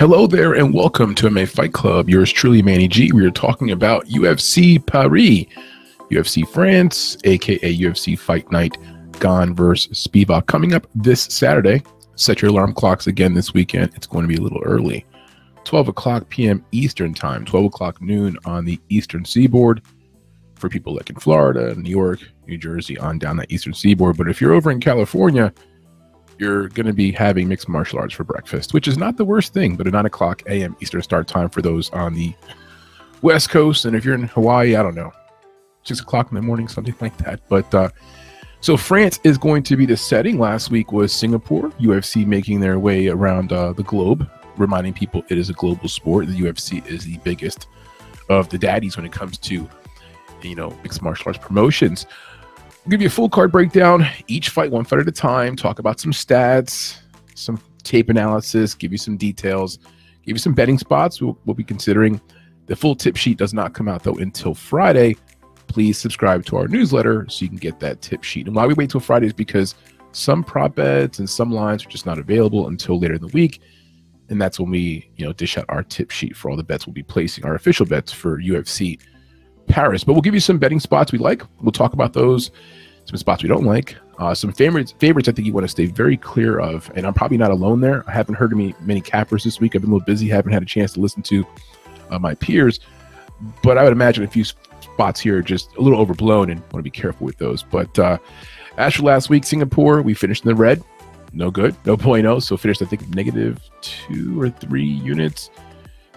Hello there, and welcome to MMA Fight Club. Yours truly, Manny G. We are talking about UFC Paris, UFC France, aka UFC Fight Night, Gane versus Spivac, coming up this Saturday. Set your alarm clocks again this weekend. It's going to be a little early. 12 o'clock p.m. Eastern Time, 12 o'clock noon on the Eastern Seaboard for people like in Florida, New York, New Jersey, on down that Eastern Seaboard. But if you're over in California, you're going to be having mixed martial arts for breakfast, which is not the worst thing, but at 9 o'clock a.m. Eastern start time for those on the West Coast. And if you're in Hawaii, I don't know, 6 o'clock in the morning, something like that. But uh, so France is going to be the setting. Last week was Singapore, UFC making their way around uh, the globe, reminding people it is a global sport. The UFC is the biggest of the daddies when it comes to, you know, mixed martial arts promotions. We'll give you a full card breakdown, each fight one fight at a time, talk about some stats, some tape analysis, give you some details, give you some betting spots we'll, we'll be considering. The full tip sheet does not come out though until Friday. Please subscribe to our newsletter so you can get that tip sheet. And why we wait till Friday is because some prop bets and some lines are just not available until later in the week. And that's when we, you know, dish out our tip sheet for all the bets we'll be placing, our official bets for UFC Paris. But we'll give you some betting spots we like. We'll talk about those. Some spots we don't like. Uh, some favorites. Favorites I think you want to stay very clear of. And I'm probably not alone there. I haven't heard of me many cappers this week. I've been a little busy. Haven't had a chance to listen to uh, my peers. But I would imagine a few spots here just a little overblown and want to be careful with those. But uh, as for last week, Singapore, we finished in the red. No good. No point. No. So finished, I think, negative two or three units.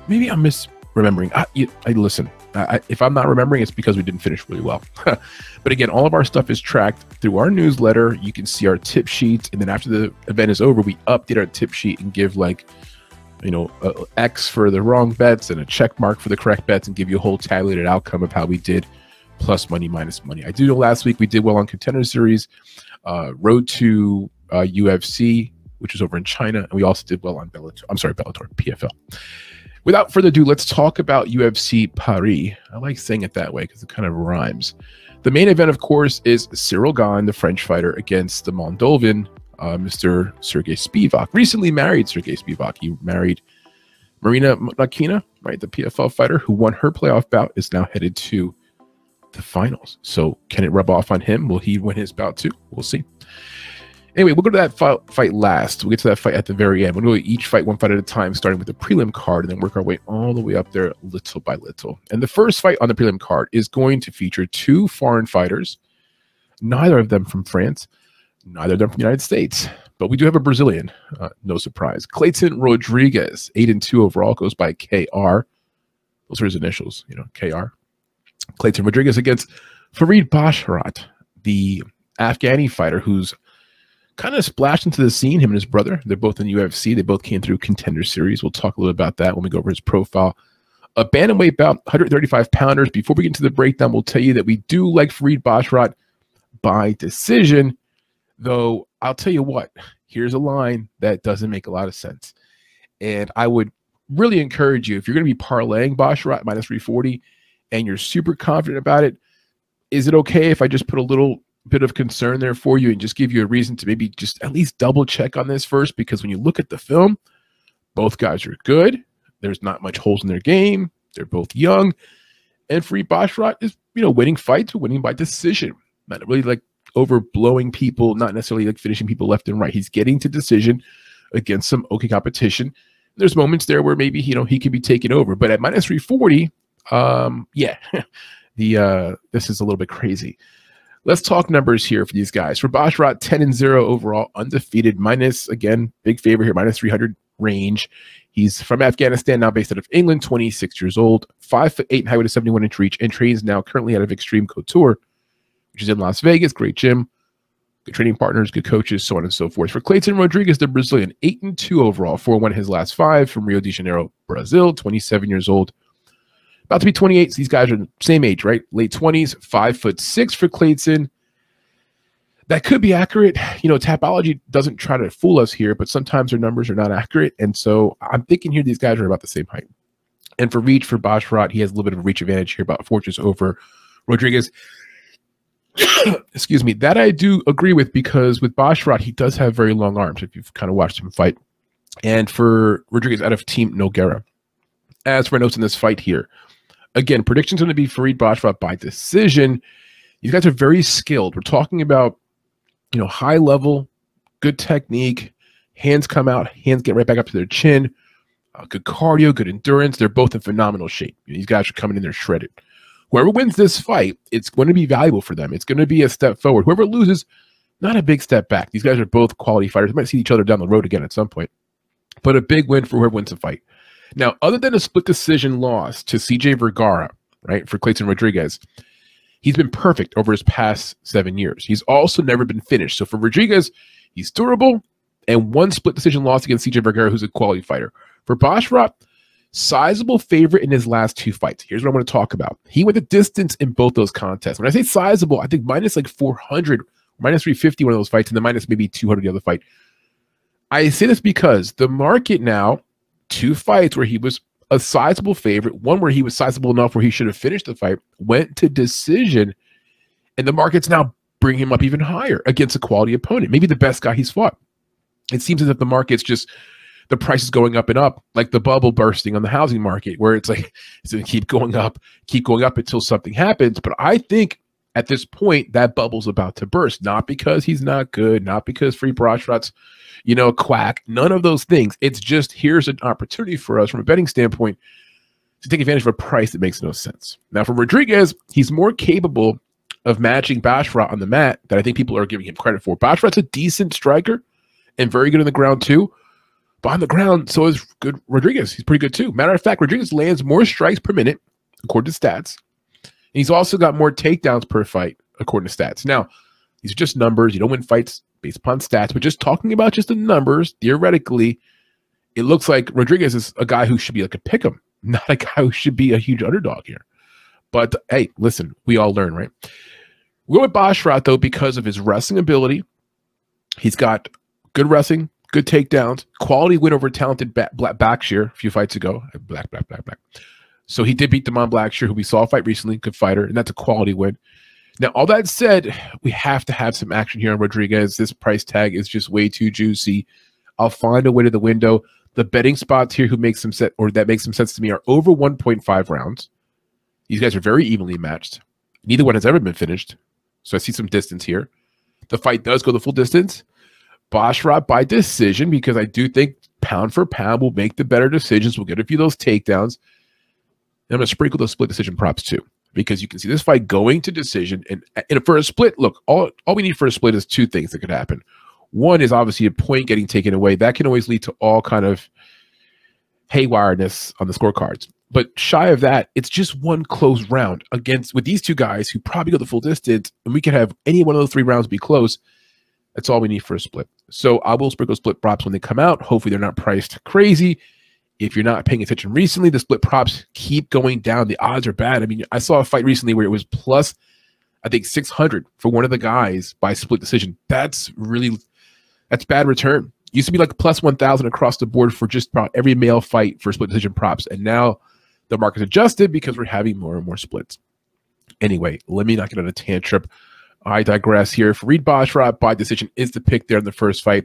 Maybe I'm misremembering. I, I listen. I, if I'm not remembering, it's because we didn't finish really well. but again, all of our stuff is tracked through our newsletter. You can see our tip sheets, and then after the event is over, we update our tip sheet and give like, you know, X for the wrong bets and a check mark for the correct bets, and give you a whole tabulated outcome of how we did, plus money, minus money. I do know last week we did well on Contender Series, uh, Road to uh, UFC, which is over in China, and we also did well on Bellator. I'm sorry, Bellator, PFL without further ado, let's talk about UFC Paris. I like saying it that way because it kind of rhymes. The main event, of course, is Cyril Gane, the French fighter, against the Moldovan, uh, Mr. Serghei Spivac. Recently married Serghei Spivac. He married Marina Nakina, right? The PFL fighter who won her playoff bout is now headed to the finals. So can it rub off on him? Will he win his bout too? We'll see. Anyway, we'll go to that fight, fight last. We'll get to that fight at the very end. We'll go each fight one fight at a time, starting with the prelim card, and then work our way all the way up there little by little. And the first fight on the prelim card is going to feature two foreign fighters, neither of them from France, neither of them from the United States. But we do have a Brazilian, uh, no surprise. Kleydson Rodrigues, 8 and 2 overall, goes by KR. Those are his initials, you know, KR. Kleydson Rodrigues against Farid Basharat, the Afghani fighter who's kind of splashed into the scene. Him and his brother, they're both in UFC. They both came through Contender Series. We'll talk a little about that when we go over his profile. A bantamweight bout, 135 pounders. Before we get into the breakdown, we'll tell you that we do like Farid Basharat by decision. Though I'll tell you what, here's a line that doesn't make a lot of sense, and I would really encourage you if you're going to be parlaying Basharat minus 340 and you're super confident about it. Is it okay if I just put a little bit of concern there for you and just give you a reason to maybe just at least double check on this first because when you look at the film, both guys are good. There's not much holes in their game. They're both young. And Farid Basharat is, you know, winning fights, winning by decision. Not really like overblowing people, not necessarily like finishing people left and right. He's getting to decision against some okay competition. There's moments there where maybe, you know, he could be taken over. But at minus 340, um, yeah, the uh this is a little bit crazy. Let's talk numbers here for these guys. For Basharat, 10 and 0 overall, undefeated, minus, again, big favor here, minus 300 range. He's from Afghanistan, now based out of England, 26 years old, 5 foot 8 and height with a 71 inch reach, and trains now currently out of Extreme Couture, which is in Las Vegas. Great gym, good training partners, good coaches, so on and so forth. For Kleydson Rodrigues, the Brazilian, 8 and 2 overall, 4 1 his last five from Rio de Janeiro, Brazil, 27 years old, about to be 28. So these guys are same age, right? Late 20s, five foot six for Kleydson. That could be accurate. You know, Tapology doesn't try to fool us here, but sometimes their numbers are not accurate. And so I'm thinking here these guys are about the same height. And for reach for Basharat, he has a little bit of a reach advantage here, about four inches over Rodrigues. Excuse me. That I do agree with because with Basharat, he does have very long arms. If you've kind of watched him fight, and for Rodrigues out of Team Nogueira. As for notes in this fight here, again, predictions going to be Farid Basharat by decision. These guys are very skilled. We're talking about, you know, high level, good technique, hands come out, hands get right back up to their chin, uh, good cardio, good endurance. They're both in phenomenal shape. These guys are coming in there shredded. Whoever wins this fight, it's going to be valuable for them. It's going to be a step forward. Whoever loses, not a big step back. These guys are both quality fighters. We might see each other down the road again at some point, but a big win for whoever wins the fight. Now, other than a split decision loss to CJ Vergara, right, for Kleydson Rodrigues, he's been perfect over his past seven years. He's also never been finished. So for Rodrigues, he's durable and one split decision loss against CJ Vergara, who's a quality fighter. For Basharat, sizable favorite in his last two fights. Here's what I want to talk about. He went the distance in both those contests. When I say sizable, I think minus like 400, minus 350 one of those fights, and then minus maybe 200 the other fight. I say this because the market now, two fights where he was a sizable favorite, one where he was sizable enough where he should have finished the fight, went to decision, and the market's now bringing him up even higher against a quality opponent, maybe the best guy he's fought. It seems as if the market's just the price is going up and up, like the bubble bursting on the housing market, where it's like it's going to keep going up, keep going up until something happens. But I think at this point that bubble's about to burst, not because he's not good, not because Farid Basharat's, you know, quack, none of those things. It's just here's an opportunity for us from a betting standpoint to take advantage of a price that makes no sense. Now, for Rodrigues, he's more capable of matching Basharat on the mat that I think people are giving him credit for. Basharat's a decent striker and very good on the ground too. But on the ground, so is good Rodrigues. He's pretty good too. Matter of fact, Rodrigues lands more strikes per minute, according to stats. And he's also got more takedowns per fight, according to stats. Now, these are just numbers. You don't win fights based upon stats, but just talking about just the numbers, theoretically, it looks like Rodrigues is a guy who should be like a pick 'em, not a guy who should be a huge underdog here. But hey, listen, we all learn, right? We go with Basharat though because of his wrestling ability. He's got good wrestling, good takedowns, quality win over talented Black Blackshear a few fights ago. Uh, black, black, black, black. So he did beat Damon Blackshear, who we saw fight recently, good fighter, and that's a quality win. Now, all that said, we have to have some action here on Rodrigues. This price tag is just way too juicy. I'll find a way to the window. The betting spots here who makes some set or that makes some sense to me are over 1.5 rounds. These guys are very evenly matched. Neither one has ever been finished. So I see some distance here. The fight does go the full distance. Basharat by decision because I do think pound for pound will make the better decisions. We'll get a few of those takedowns. And I'm going to sprinkle those split decision props too because you can see this fight going to decision. And, and for a split, look, all, all we need for a split is two things that could happen. One is obviously a point getting taken away. That can always lead to all kind of haywireness on the scorecards. But shy of that, it's just one close round against with these two guys who probably go the full distance, and we could have any one of those three rounds be close. That's all we need for a split. So I will sprinkle split props when they come out. Hopefully they're not priced crazy. If you're not paying attention recently, the split props keep going down. The odds are bad. I mean, I saw a fight recently where it was plus, I think 600 for one of the guys by split decision. That's really, that's bad return. Used to be like plus 1,000 across the board for just about every male fight for split decision props. And now the market's adjusted because we're having more and more splits. Anyway, let me not get on a tantrum. I digress here. Farid Basharat by decision is the pick there in the first fight.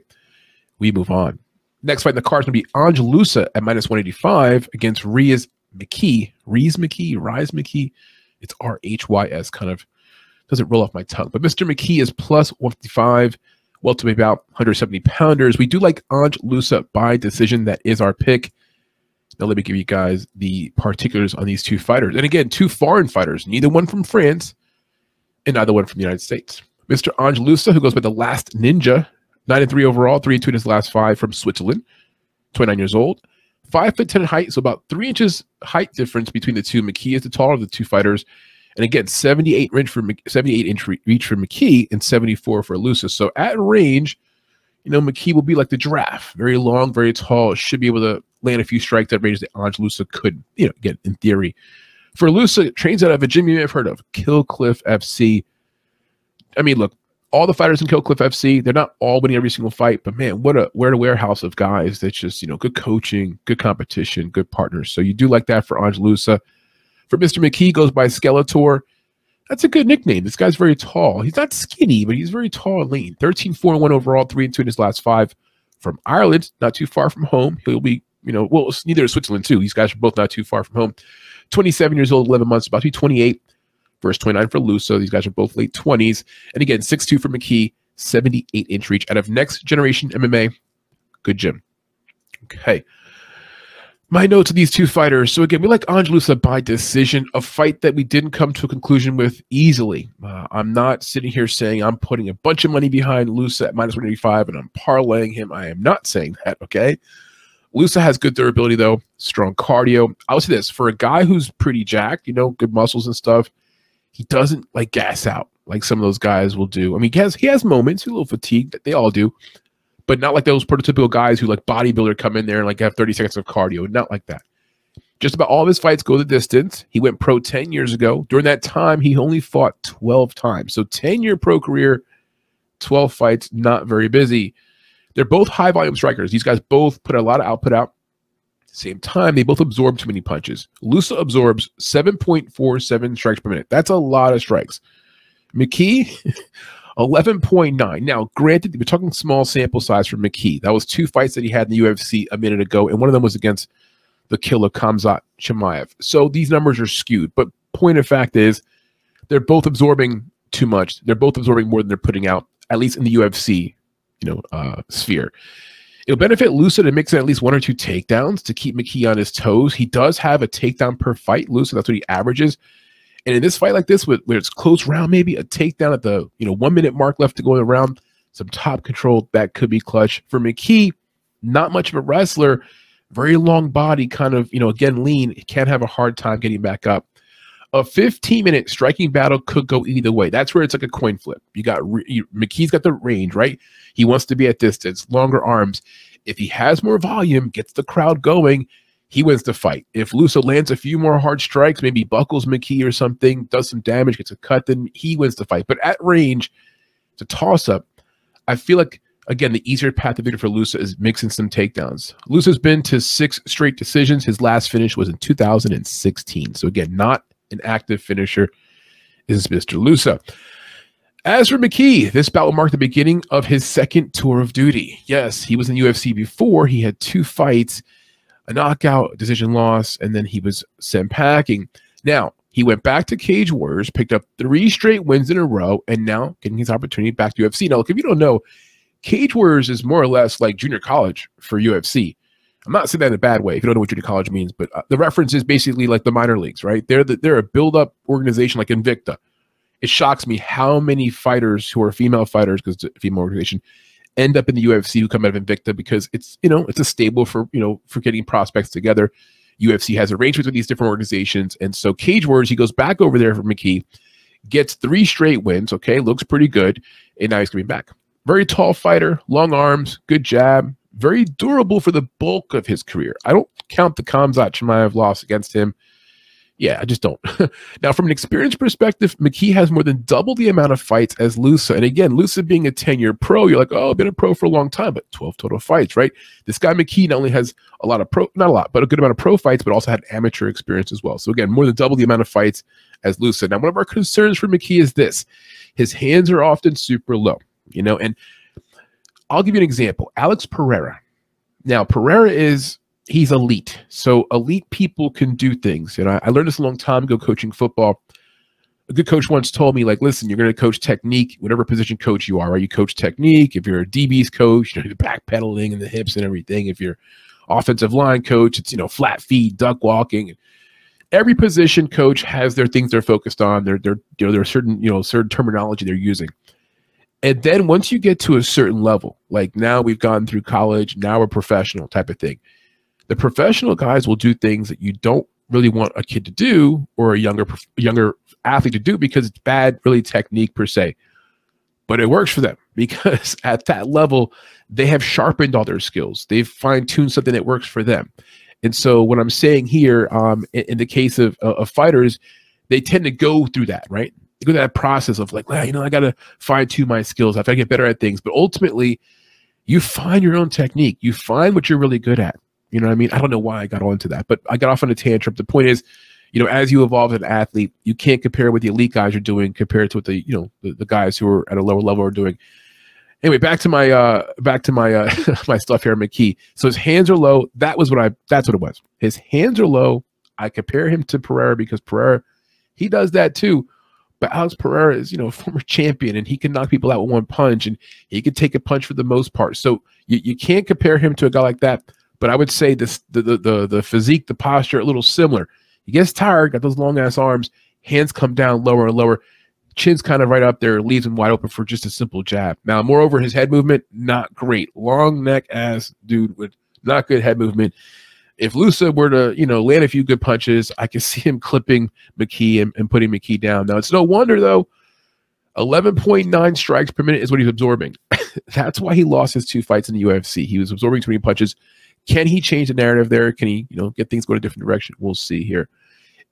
We move on. Next fight in the card is going to be Ange Loosa at minus 185 against Riaz McKee. Rees McKee, Rise McKee. It's R H Y S, kind of doesn't roll off my tongue. But Mr. McKee is plus 155, welterweight about 170 pounders. We do like Ange Loosa by decision. That is our pick. Now, let me give you guys the particulars on these two fighters. And again, two foreign fighters, neither one from France and neither one from the United States. Mr. Ange Loosa, who goes by the last ninja, 9 and 3 overall, 3 and 2 in his last five from Switzerland, 29 years old. 5 foot 10 in height, so about 3 inches height difference between the two. McKee is the taller of the two fighters. And again, 78 inch for 78 inch reach for McKee and 74 for Loosa. So at range, you know, McKee will be like the giraffe, very long, very tall, should be able to land a few strikes at range that Ange Loosa could, you know, get in theory. For Loosa, trains out of a gym you may have heard of, Kill Cliff FC. I mean, look, all the fighters in Kill Cliff FC, they're not all winning every single fight, but man, what a where a warehouse of guys that's just, you know, good coaching, good competition, good partners. So you do like that for Ange Loosa. For Mr. McKee, goes by Skeletor. That's a good nickname. This guy's very tall. He's not skinny, but he's very tall and lean. 13 4 1 overall, 3 and 2 in his last five from Ireland, not too far from home. He'll be, you know, well, neither is Switzerland too. These guys are both not too far from home. 27 years old, 11 months, about to be 28. Verse 29 for Loosa. These guys are both late 20s. And again, 6'2 for McKee, 78 inch reach. Out of next generation MMA, good gym. Okay. My notes of these two fighters. So again, we like Ange Loosa by decision, a fight that we didn't come to a conclusion with easily. Uh, I'm not sitting here saying I'm putting a bunch of money behind Loosa at minus 185 and I'm parlaying him. I am not saying that, okay? Loosa has good durability though, strong cardio. I'll say this for a guy who's pretty jacked, you know, good muscles and stuff, he doesn't like gas out like some of those guys will do. I mean, he has he has moments, he's a little fatigued, they all do, but not like those prototypical guys who like bodybuilder come in there and like have 30 seconds of cardio. Not like that. Just about all of his fights go the distance. He went pro 10 years ago. During that time, he only fought 12 times. So 10 year pro career, 12 fights, not very busy. They're both high volume strikers. These guys both put a lot of output out. Same time, they both absorb too many punches. Loosa absorbs 7.47 strikes per minute. That's a lot of strikes. McKee, 11.9. Now, granted, we're talking small sample size for McKee. That was two fights that he had in the UFC a minute ago, and one of them was against the killer Khamzat Chimaev. So these numbers are skewed. But point of fact is, they're both absorbing too much. They're both absorbing more than they're putting out, at least in the UFC, you know, uh, sphere. It'll benefit Loosa to mix in at least one or two takedowns to keep McKee on his toes. He does have a takedown per fight, Loosa. That's what he averages. And in this fight like this, where, where it's close round, maybe a takedown at the you know one minute mark left to go in the round, some top control that could be clutch for McKee. Not much of a wrestler, very long body, kind of you know again lean. Can't have a hard time getting back up. A 15 minute striking battle could go either way. That's where it's like a coin flip. You got you, McKee's got the range, right? He wants to be at distance, longer arms. If he has more volume, gets the crowd going, he wins the fight. If Loosa lands a few more hard strikes, maybe buckles McKee or something, does some damage, gets a cut, then he wins the fight. But at range, it's a toss up. I feel like again the easier path to victory for Loosa is mixing some takedowns. Loosa's been to six straight decisions. His last finish was in 2016. So again, not an active finisher is Mr. Loosa. As for McKee, this bout will mark the beginning of his second tour of duty. Yes, he was in UFC before. He had two fights a knockout, decision loss, and then he was sent packing. Now, he went back to Cage Warriors, picked up three straight wins in a row, and now getting his opportunity back to UFC. Now, look, if you don't know, Cage Warriors is more or less like junior college for UFC. I'm not saying that in a bad way if you don't know what junior college means, but uh, the reference is basically like the minor leagues, right? They're the, they're a build up organization like Invicta. It shocks me how many fighters who are female fighters, because it's a female organization, end up in the UFC who come out of Invicta because it's you know it's a stable for you know for getting prospects together. UFC has arrangements with these different organizations, and so Cage Warriors he goes back over there for McKee, gets three straight wins. Okay, looks pretty good, and now he's coming back. Very tall fighter, long arms, good jab, very durable for the bulk of his career. I don't count the Khamzat Chimaev loss against him yeah, I just don't. now, from an experience perspective, McKee has more than double the amount of fights as Loosa. And again, Loosa being a 10 year pro, you're like, oh, I've been a pro for a long time, but 12 total fights, right? This guy McKee not only has a lot of pro, not a lot, but a good amount of pro fights, but also had amateur experience as well. So again, more than double the amount of fights as Loosa. Now, one of our concerns for McKee is this his hands are often super low, you know, and I'll give you an example Alex Pereira. Now, Pereira is he's elite. So elite people can do things. And I, I, learned this a long time ago coaching football. A good coach once told me, like, listen, you're going to coach technique, whatever position coach you are, right? You coach technique. If you're a DB's coach, you know, the backpedaling and the hips and everything. If you're offensive line coach, it's, you know, flat feet, duck walking. Every position coach has their things they're focused on. They're, they're, you know, there are certain, you know, certain terminology they're using. And then once you get to a certain level, like now we've gone through college, now we're professional type of thing the professional guys will do things that you don't really want a kid to do or a younger younger athlete to do because it's bad really technique per se. But it works for them because at that level they have sharpened all their skills. They've fine-tuned something that works for them. And so what i'm saying here um, in, in, the case of, of fighters they tend to go through that right go that process of like well, you know i gotta fine-tune my skills i gotta get better at things but ultimately you find your own technique you find what you're really good at you know what I mean? I don't know why I got into that, but I got off on a tantrum. The point is, you know, as you evolve as an athlete, you can't compare what the elite guys are doing compared to what the, you know, the, the guys who are at a lower level are doing. Anyway, back to my uh back to my uh my stuff here, McKee. So his hands are low. That was what I that's what it was. His hands are low. I compare him to Pereira because Pereira, he does that too. But Alex Pereira is, you know, a former champion and he can knock people out with one punch and he can take a punch for the most part. So you, you can't compare him to a guy like that. But I would say this the, the the the physique, the posture, a little similar. He gets tired, got those long ass arms, hands come down lower and lower, chin's kind of right up there, leaves him wide open for just a simple jab. Now, moreover, his head movement, not great. Long neck ass dude with not good head movement. If Loosa were to, you know, land a few good punches, I could see him clipping McKee and, and putting McKee down. Now, it's no wonder though. 11.9 strikes per minute is what he's absorbing. That's why he lost his two fights in the UFC. He was absorbing too many punches. Can he change the narrative there? Can he, you know, get things going a different direction? We'll see here.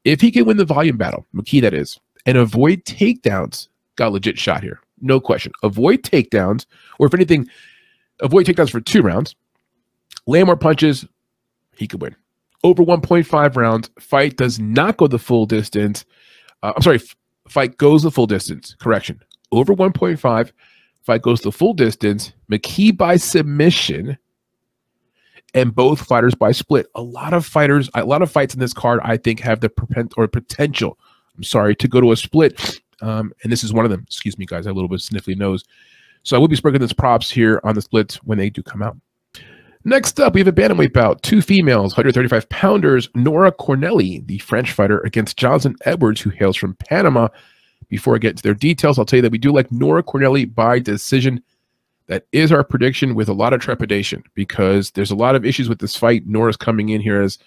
If he can win the volume battle, McKee that is, and avoid takedowns, got legit shot here. No question. Avoid takedowns, or if anything, avoid takedowns for two rounds. Land more punches, he could win. Over 1.5 rounds, fight does not go the full distance. Uh, I'm sorry, fight goes the full distance. Correction. Over 1.5, fight goes the full distance. McKee by submission and both fighters by split. A lot of fighters, a lot of fights in this card, I think, have the or potential. I'm sorry to go to a split, um, and this is one of them. Excuse me, guys, I have a little bit of sniffly nose, so I will be sprinkling this props here on the splits when they do come out. Next up, we have a bantamweight bout. Two females, 135 pounders. Nora Cornelli, the French fighter, against Joselyne Edwards, who hails from Panama. Before I get into their details, I'll tell you that we do like Nora Cornelli by decision that is our prediction with a lot of trepidation because there's a lot of issues with this fight. Nora's coming in here as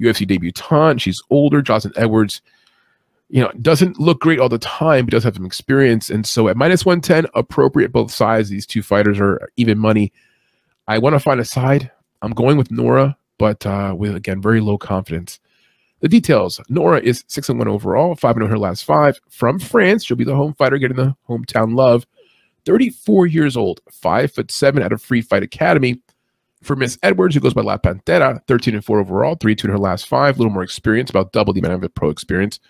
UFC debutante. She's older. Joselyne Edwards, you know, doesn't look great all the time, but does have some experience. And so at minus 110, appropriate both sides. These two fighters are even money. I want to find a side. I'm going with Nora, but uh, with, again, very low confidence. The details Nora is 6 and 1 overall, 5 0 her last five. From France, she'll be the home fighter getting the hometown love. 34 years old, five foot seven out of Free Fight Academy. For Miss Edwards, who goes by La Pantera, 13 and 4 overall, 3 2 in her last five, a little more experience, about double the amount of pro experience.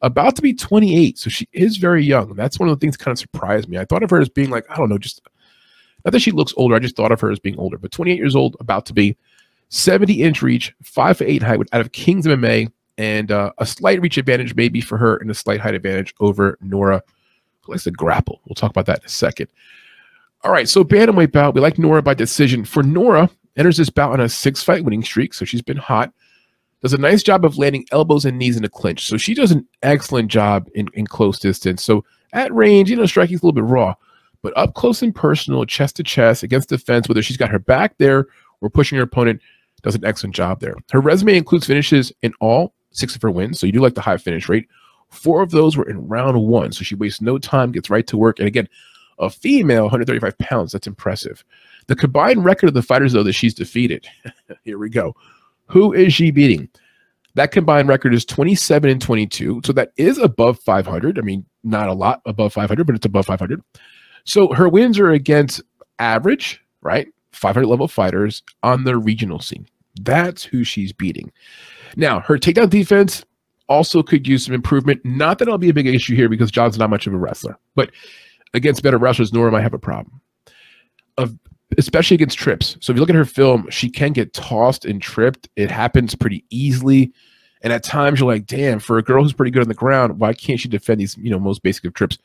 About to be 28, so she is very young. That's one of the things kind of surprised me. I thought of her as being like, I don't know, just not that she looks older, I just thought of her as being older, but 28 years old, about to be 70 inch reach, 5 foot 8 height out of Kings MMA, and uh, a slight reach advantage maybe for her and a slight height advantage over Nora who likes to grapple. We'll talk about that in a second. All right, so bantamweight bout. We like Nora by decision. For Nora, enters this bout on a six fight winning streak, so she's been hot. Does a nice job of landing elbows and knees in a clinch. So she does an excellent job in, in close distance. So at range, you know, striking's a little bit raw, but up close and personal, chest to chest against the fence, whether she's got her back there or pushing her opponent, does an excellent job there. Her resume includes finishes in all six of her wins. So you do like the high finish rate. Four of those were in round one. So she wastes no time, gets right to work. And again, a female, 135 pounds. That's impressive. The combined record of the fighters, though, that she's defeated. Here we go. Who is she beating? That combined record is 27 and 22. So that is above 500. I mean, not a lot above 500, but it's above 500. So her wins are against average, right? 500 level fighters on the regional scene. That's who she's beating. Now, her takedown defense, also could use some improvement. Not that it'll be a big issue here because John's not much of a wrestler, but against better wrestlers, Nora might have a problem. Of especially against trips. So if you look at her film, she can get tossed and tripped. It happens pretty easily. And at times you're like, damn, for a girl who's pretty good on the ground, why can't she defend these, you know, most basic of trips?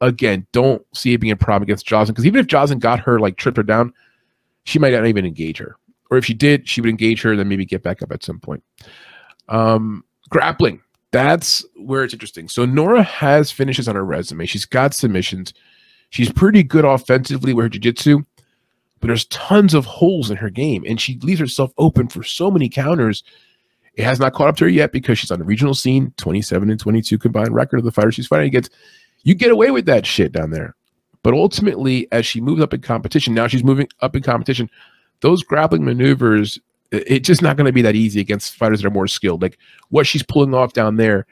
Again, don't see it being a problem against Joselyne because even if Joselyne got her, like tripped her down, she might not even engage her. Or if she did, she would engage her, and then maybe get back up at some point. Um, grappling that's where it's interesting. So Nora has finishes on her resume. She's got submissions. She's pretty good offensively with her jiu-jitsu, but there's tons of holes in her game, and she leaves herself open for so many counters. It has not caught up to her yet because she's on the regional scene, 27 and 22 combined record of the fighters she's fighting against. You get away with that shit down there. But ultimately, as she moves up in competition, now she's moving up in competition. Those grappling maneuvers it's just not going to be that easy against fighters that are more skilled. Like what she's pulling off down there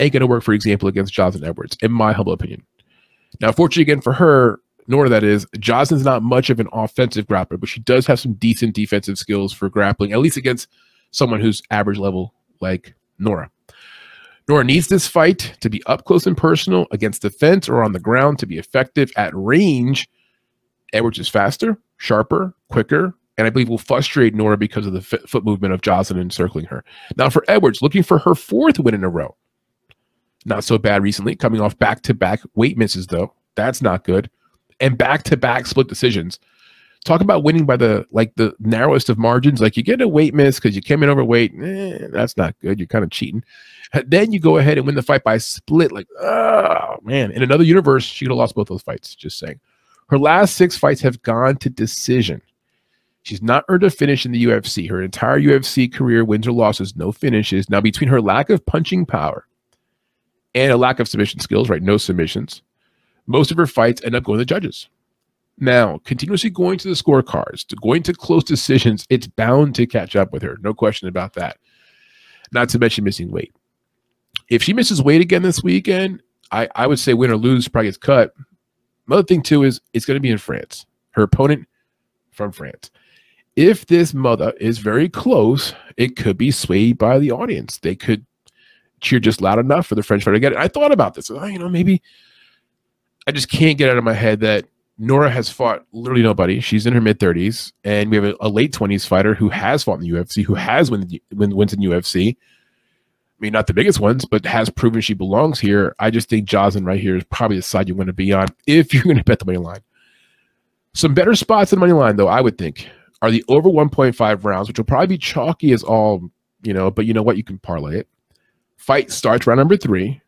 ain't going to work, for example, against Joselyne Edwards, in my humble opinion. Now, fortunately, again for her, nor that is, Joselyne's not much of an offensive grappler, but she does have some decent defensive skills for grappling, at least against someone who's average level like Nora. Nora needs this fight to be up close and personal against the fence or on the ground to be effective at range Edwards is faster, sharper, quicker, and I believe will frustrate Nora because of the foot movement of Joselyne encircling her. Now for Edwards, looking for her fourth win in a row. Not so bad recently, coming off back to back weight misses, though. That's not good. And back to back split decisions. Talk about winning by the like the narrowest of margins. Like you get a weight miss because you came in overweight. Eh, that's not good. You're kind of cheating. Then you go ahead and win the fight by split. Like, oh man. In another universe, she could have lost both those fights. Just saying. Her last six fights have gone to decision. She's not earned a finish in the UFC. Her entire UFC career, wins or losses, no finishes. Now, between her lack of punching power and a lack of submission skills, right? No submissions. Most of her fights end up going to judges. Now, continuously going to the scorecards, to going to close decisions, it's bound to catch up with her. No question about that. Not to mention missing weight. If she misses weight again this weekend, I, I would say win or lose, probably gets cut. Another thing, too, is it's going to be in France. Her opponent from France. If this mother is very close, it could be swayed by the audience. They could cheer just loud enough for the French fighter to get it. I thought about this. You know, maybe I just can't get out of my head that Nora has fought literally nobody. She's in her mid 30s, and we have a, a, late 20s fighter who has fought in the UFC, who has won, win, wins in UFC. I mean, not the biggest ones, but has proven she belongs here. I just think Joselyne right here is probably the side you want to be on if you're going to bet the money line. Some better spots in the money line, though, I would think, are the over 1.5 rounds, which will probably be chalky as all, you know, but you know what? You can parlay it. Fight starts round number three.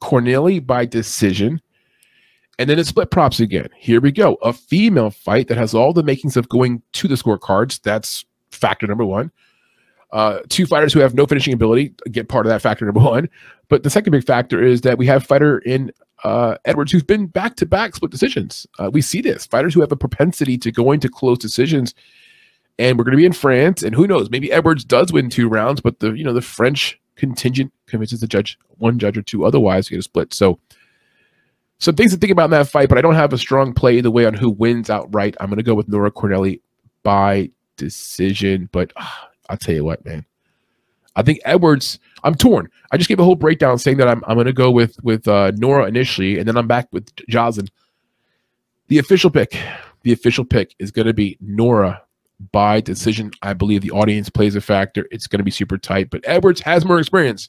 Corneli by decision. And then it's split props again. Here we go. A female fight that has all the makings of going to the scorecards. That's factor number one. Uh, two fighters who have no finishing ability get part of that factor number one. But the second big factor is that we have fighter in uh, Edwards who's been back to back split decisions. Uh, we see this fighters who have a propensity to go into close decisions. And we're going to be in France, and who knows? Maybe Edwards does win two rounds, but the you know the French contingent convinces the judge, one judge or two otherwise, to get a split. So, some things to think about in that fight, but I don't have a strong play either way on who wins outright. I'm going to go with Nora Cornelli by decision, but uh, I'll tell you what, man. I think Edwards. I'm torn. I just gave a whole breakdown saying that I'm I'm going to go with with uh, Nora initially, and then I'm back with Joselyne. The official pick, the official pick is going to be Nora by decision. I believe the audience plays a factor. It's going to be super tight, but Edwards has more experience,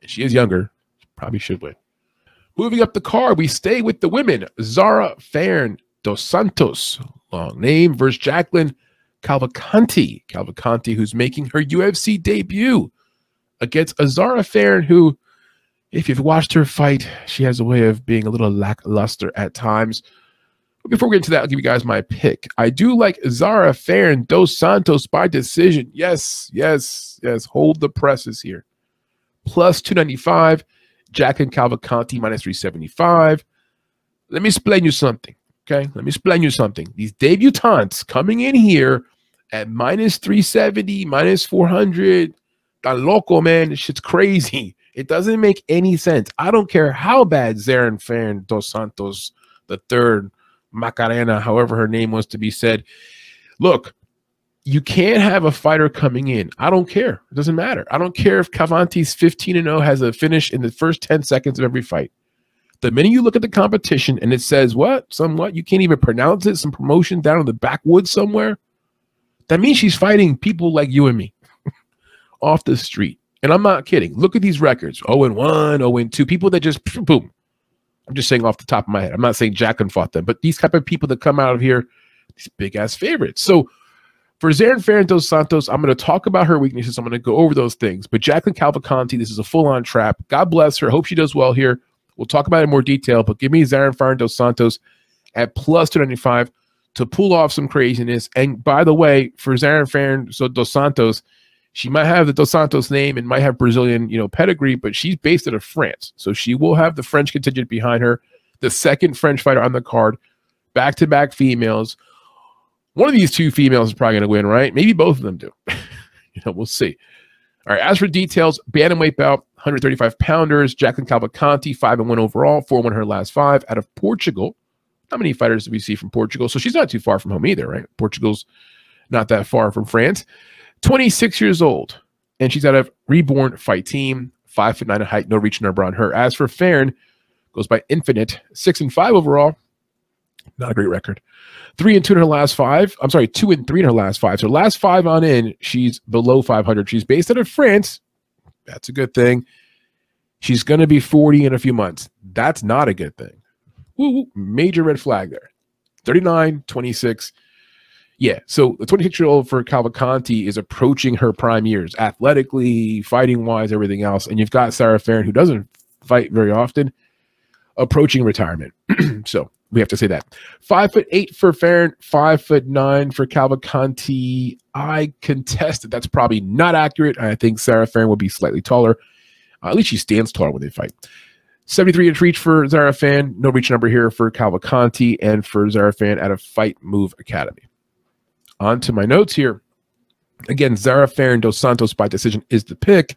and she is younger. Probably should win. Moving up the card, we stay with the women. Zarah Fairn dos Santos, long name, versus Jacqueline Cavalcanti. Cavalcanti, who's making her UFC debut against Azara Fairn, who, if you've watched her fight, she has a way of being a little lackluster at times. But before we get into that, I'll give you guys my pick. I do like Zarah Fairn dos Santos by decision. Yes, yes, yes. Hold the presses here. Plus 295. Jacqueline Cavalcanti minus 375. Let me explain you something. Okay. Let me explain you something. These debutantes coming in here at minus 370, minus 400. That loco, man. This shit's crazy. It doesn't make any sense. I don't care how bad Zarin Fairn dos Santos, the third, Macarena, however her name was to be said. Look, you can't have a fighter coming in. I don't care. It doesn't matter. I don't care if Cavanti's 15 and 0 has a finish in the first 10 seconds of every fight. The minute you look at the competition and it says what, somewhat, you can't even pronounce it, some promotion down in the backwoods somewhere, that means she's fighting people like you and me off the street. And I'm not kidding. Look at these records 0 and 1, 0 and 2, people that just boom, I'm just saying off the top of my head. I'm not saying Jacqueline fought them, but these type of people that come out of here, these big ass favorites. So for Zarin Fairn dos Santos, I'm going to talk about her weaknesses. I'm going to go over those things. But Jacqueline Cavalcanti, this is a full on trap. God bless her. Hope she does well here. We'll talk about it in more detail. But give me Zarin Fairn dos Santos at plus 295 to pull off some craziness. And by the way, for Zarin Fairn so dos Santos, she might have the Dos Santos name and might have Brazilian, you know, pedigree, but she's based out of France. So she will have the French contingent behind her. The second French fighter on the card, back to back females. One of these two females is probably going to win, right? Maybe both of them do. you know, we'll see. All right. As for details, bantamweight bout, 135 pounders. Jacqueline Cavalcanti, five and one overall, four won her last five out of Portugal. How many fighters do we see from Portugal? So she's not too far from home either, right? Portugal's not that far from France. 26 years old, and she's out of Reborn Fight Team, five foot nine in height, no reach number on her. As for Fairn, goes by Infinite, six and five overall, Not a great record. Three and two in her last five. I'm sorry, two and three in her last five. So last five on in, she's below 500. She's based out of France. That's a good thing. She's going to be 40 in a few months. That's not a good thing. Woo, major red flag there. 39, 26. Yeah, so the 26 year old for Cavalcanti is approaching her prime years, athletically, fighting wise, everything else. And you've got Sarah Fairn, who doesn't fight very often, approaching retirement. so we have to say that. Five foot eight for Fairn, five foot nine for Cavalcanti. I contest that that's probably not accurate. I think Sarah Fairn will be slightly taller. Uh, at least she stands taller when they fight. 73 inch reach for Zarafan. No reach number here for Cavalcanti and for Zarafan at a Fight Move Academy. On to my notes here. Again, Zarafan Dos Santos by decision is the pick.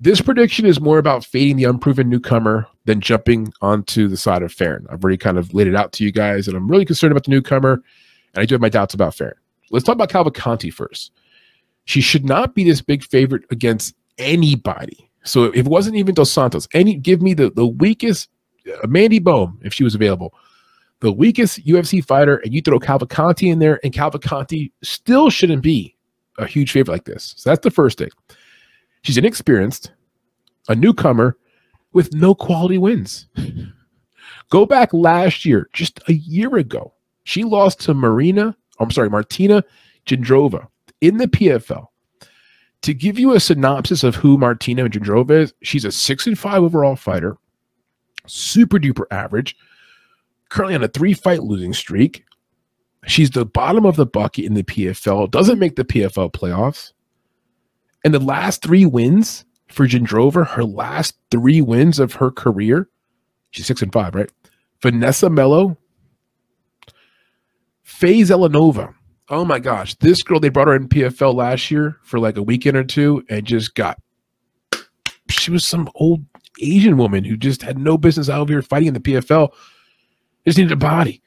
This prediction is more about fading the unproven newcomer than jumping onto the side of Fairn. I've already kind of laid it out to you guys, and I'm really concerned about the newcomer, and I do have my doubts about Fairn. Let's talk about Cavalcanti first. She should not be this big favorite against anybody. So if it wasn't even Dos Santos, any give me the, the weakest uh, Mandy Bohm, if she was available, the weakest UFC fighter, and you throw Cavalcanti in there, and Cavalcanti still shouldn't be a huge favorite like this. So that's the first thing. She's inexperienced, a newcomer with no quality wins. Go back last year, just a year ago, she lost to Marina, I'm sorry, Martina Jindrova in the PFL. To give you a synopsis of who Martina Jindrova is, she's a six and five overall fighter, super duper average, currently on a three fight losing streak. She's the bottom of the bucket in the PFL, doesn't make the PFL playoffs. And the last three wins for Jindrova, her last three wins of her career, she's six and five, right? Vanessa Melo, Faye Zelenova. Oh my gosh, this girl, they brought her in PFL last year for like a weekend or two and just got, she was some old Asian woman who just had no business out of here fighting in the PFL. Just needed a body.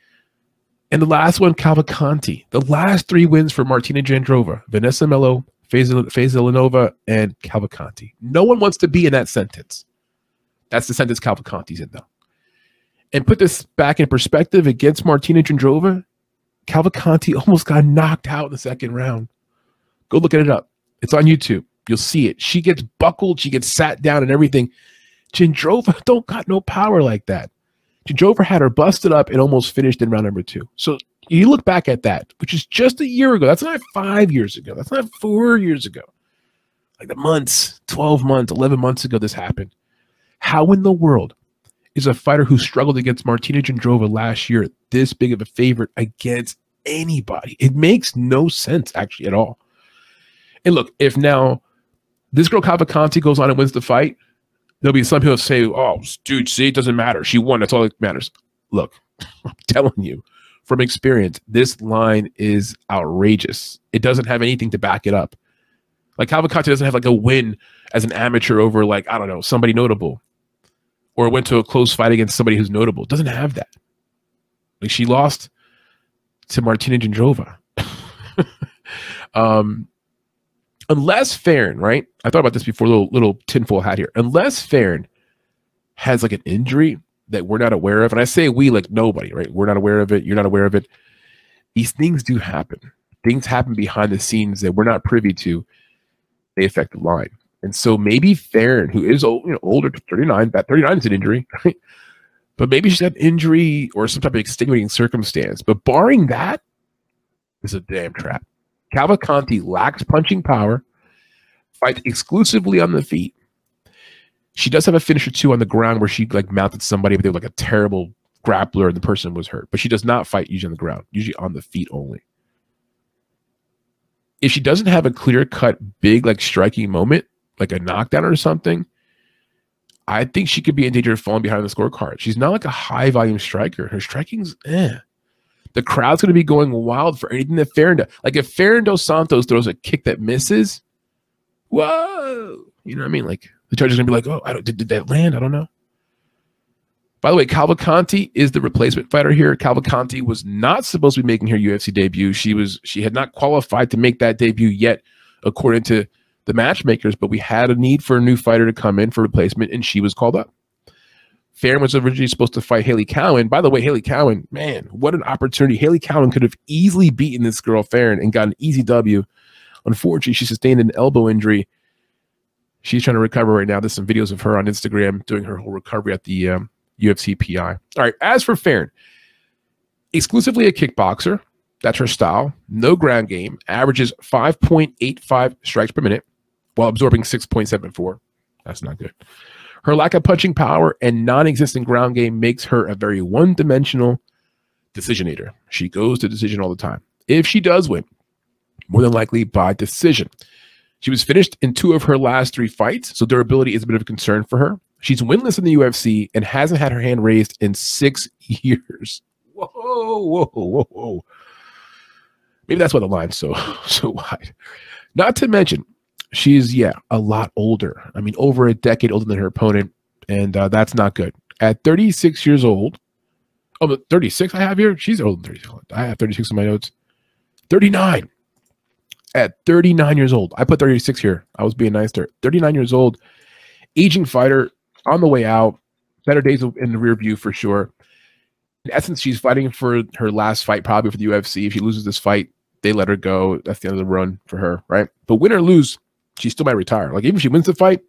And the last one, Cavalcanti. The last three wins for Martina Jindrova, Vanessa Melo, Faye Zelenova, and Cavalcanti. No one wants to be in that sentence. That's the sentence Cavalcanti's in, though. And put this back in perspective against Martina Jindrova, Cavalcanti almost got knocked out in the second round. Go look at it up. It's on YouTube. You'll see it. She gets buckled, she gets sat down and everything. Jindrova don't got no power like that. Jindrova had her busted up and almost finished in round number two. So you look back at that, which is just a year ago. That's not five years ago. That's not four years ago. Like the months, 12 months, 11 months ago, this happened. How in the world is a fighter who struggled against Martina Jindrova last year this big of a favorite against anybody? It makes no sense, actually, at all. And look, if now this girl Cavalcanti goes on and wins the fight, there'll be some people say, oh, dude, see, it doesn't matter. She won. That's all that matters. Look, I'm telling you, from experience, this line is outrageous. It doesn't have anything to back it up. Like Cavalcanti doesn't have like a win as an amateur over like I don't know somebody notable, or went to a close fight against somebody who's notable. Doesn't have that. Like she lost to Martina Jindrova. um, unless Fairn, right? I thought about this before. Little little tinfoil hat here. Unless Fairn has like an injury that we're not aware of, and I say we like nobody, right? We're not aware of it. You're not aware of it. These things do happen. Things happen behind the scenes that we're not privy to. They affect the line, and so maybe Fairn, who is old, you know, older, 39, that 39 is an injury, right? But maybe she's got injury or some type of extenuating circumstance. But barring that, is a damn trap. Cavalcanti lacks punching power, fights exclusively on the feet, she does have a finish or two on the ground where she like mounted somebody, but they were like a terrible grappler and the person was hurt. But she does not fight usually on the ground, usually on the feet only. If she doesn't have a clear cut, big, like striking moment, like a knockdown or something, I think she could be in danger of falling behind the scorecard. She's not like a high volume striker. Her striking's eh. The crowd's going to be going wild for anything that Fairn Like if Fairn Dos Santos throws a kick that misses, whoa, you know what I mean? Like the going to be like, oh, I don't, did, did that land? I don't know. By the way, Cavalcanti is the replacement fighter here. Cavalcanti was not supposed to be making her UFC debut. She was she had not qualified to make that debut yet, according to the matchmakers. But we had a need for a new fighter to come in for replacement, and she was called up. Fairn was originally supposed to fight Hailey Cowan. By the way, Hailey Cowan, man, what an opportunity. Hailey Cowan could have easily beaten this girl Fairn and got an easy W. Unfortunately, she sustained an elbow injury. She's trying to recover right now. There's some videos of her on Instagram doing her whole recovery at the um, UFC PI. All right, as for Fairn, exclusively a kickboxer. That's her style. No ground game. Averages 5.85 strikes per minute while absorbing 6.74. That's not good. Her lack of punching power and non existent ground game makes her a very one dimensional decisionator. She goes to decision all the time. If she does win, more than likely by decision. She was finished in two of her last three fights, so durability is a bit of a concern for her. She's winless in the UFC and hasn't had her hand raised in six years. Whoa, whoa, whoa, whoa. Maybe that's why the line's so so wide. Not to mention, she's yeah a lot older. I mean, over a decade older than her opponent, and uh, that's not good. At 36 years old, oh, but 36 I have here. She's older than 36. I have 36 in my notes. 39. At 39 years old, I put 36 here. I was being nice to her. 39 years old, aging fighter on the way out. Better days in the rear view for sure. In essence, she's fighting for her last fight, probably for the UFC. If she loses this fight, they let her go. That's the end of the run for her, right? But win or lose, she still might retire. Like even if she wins the fight,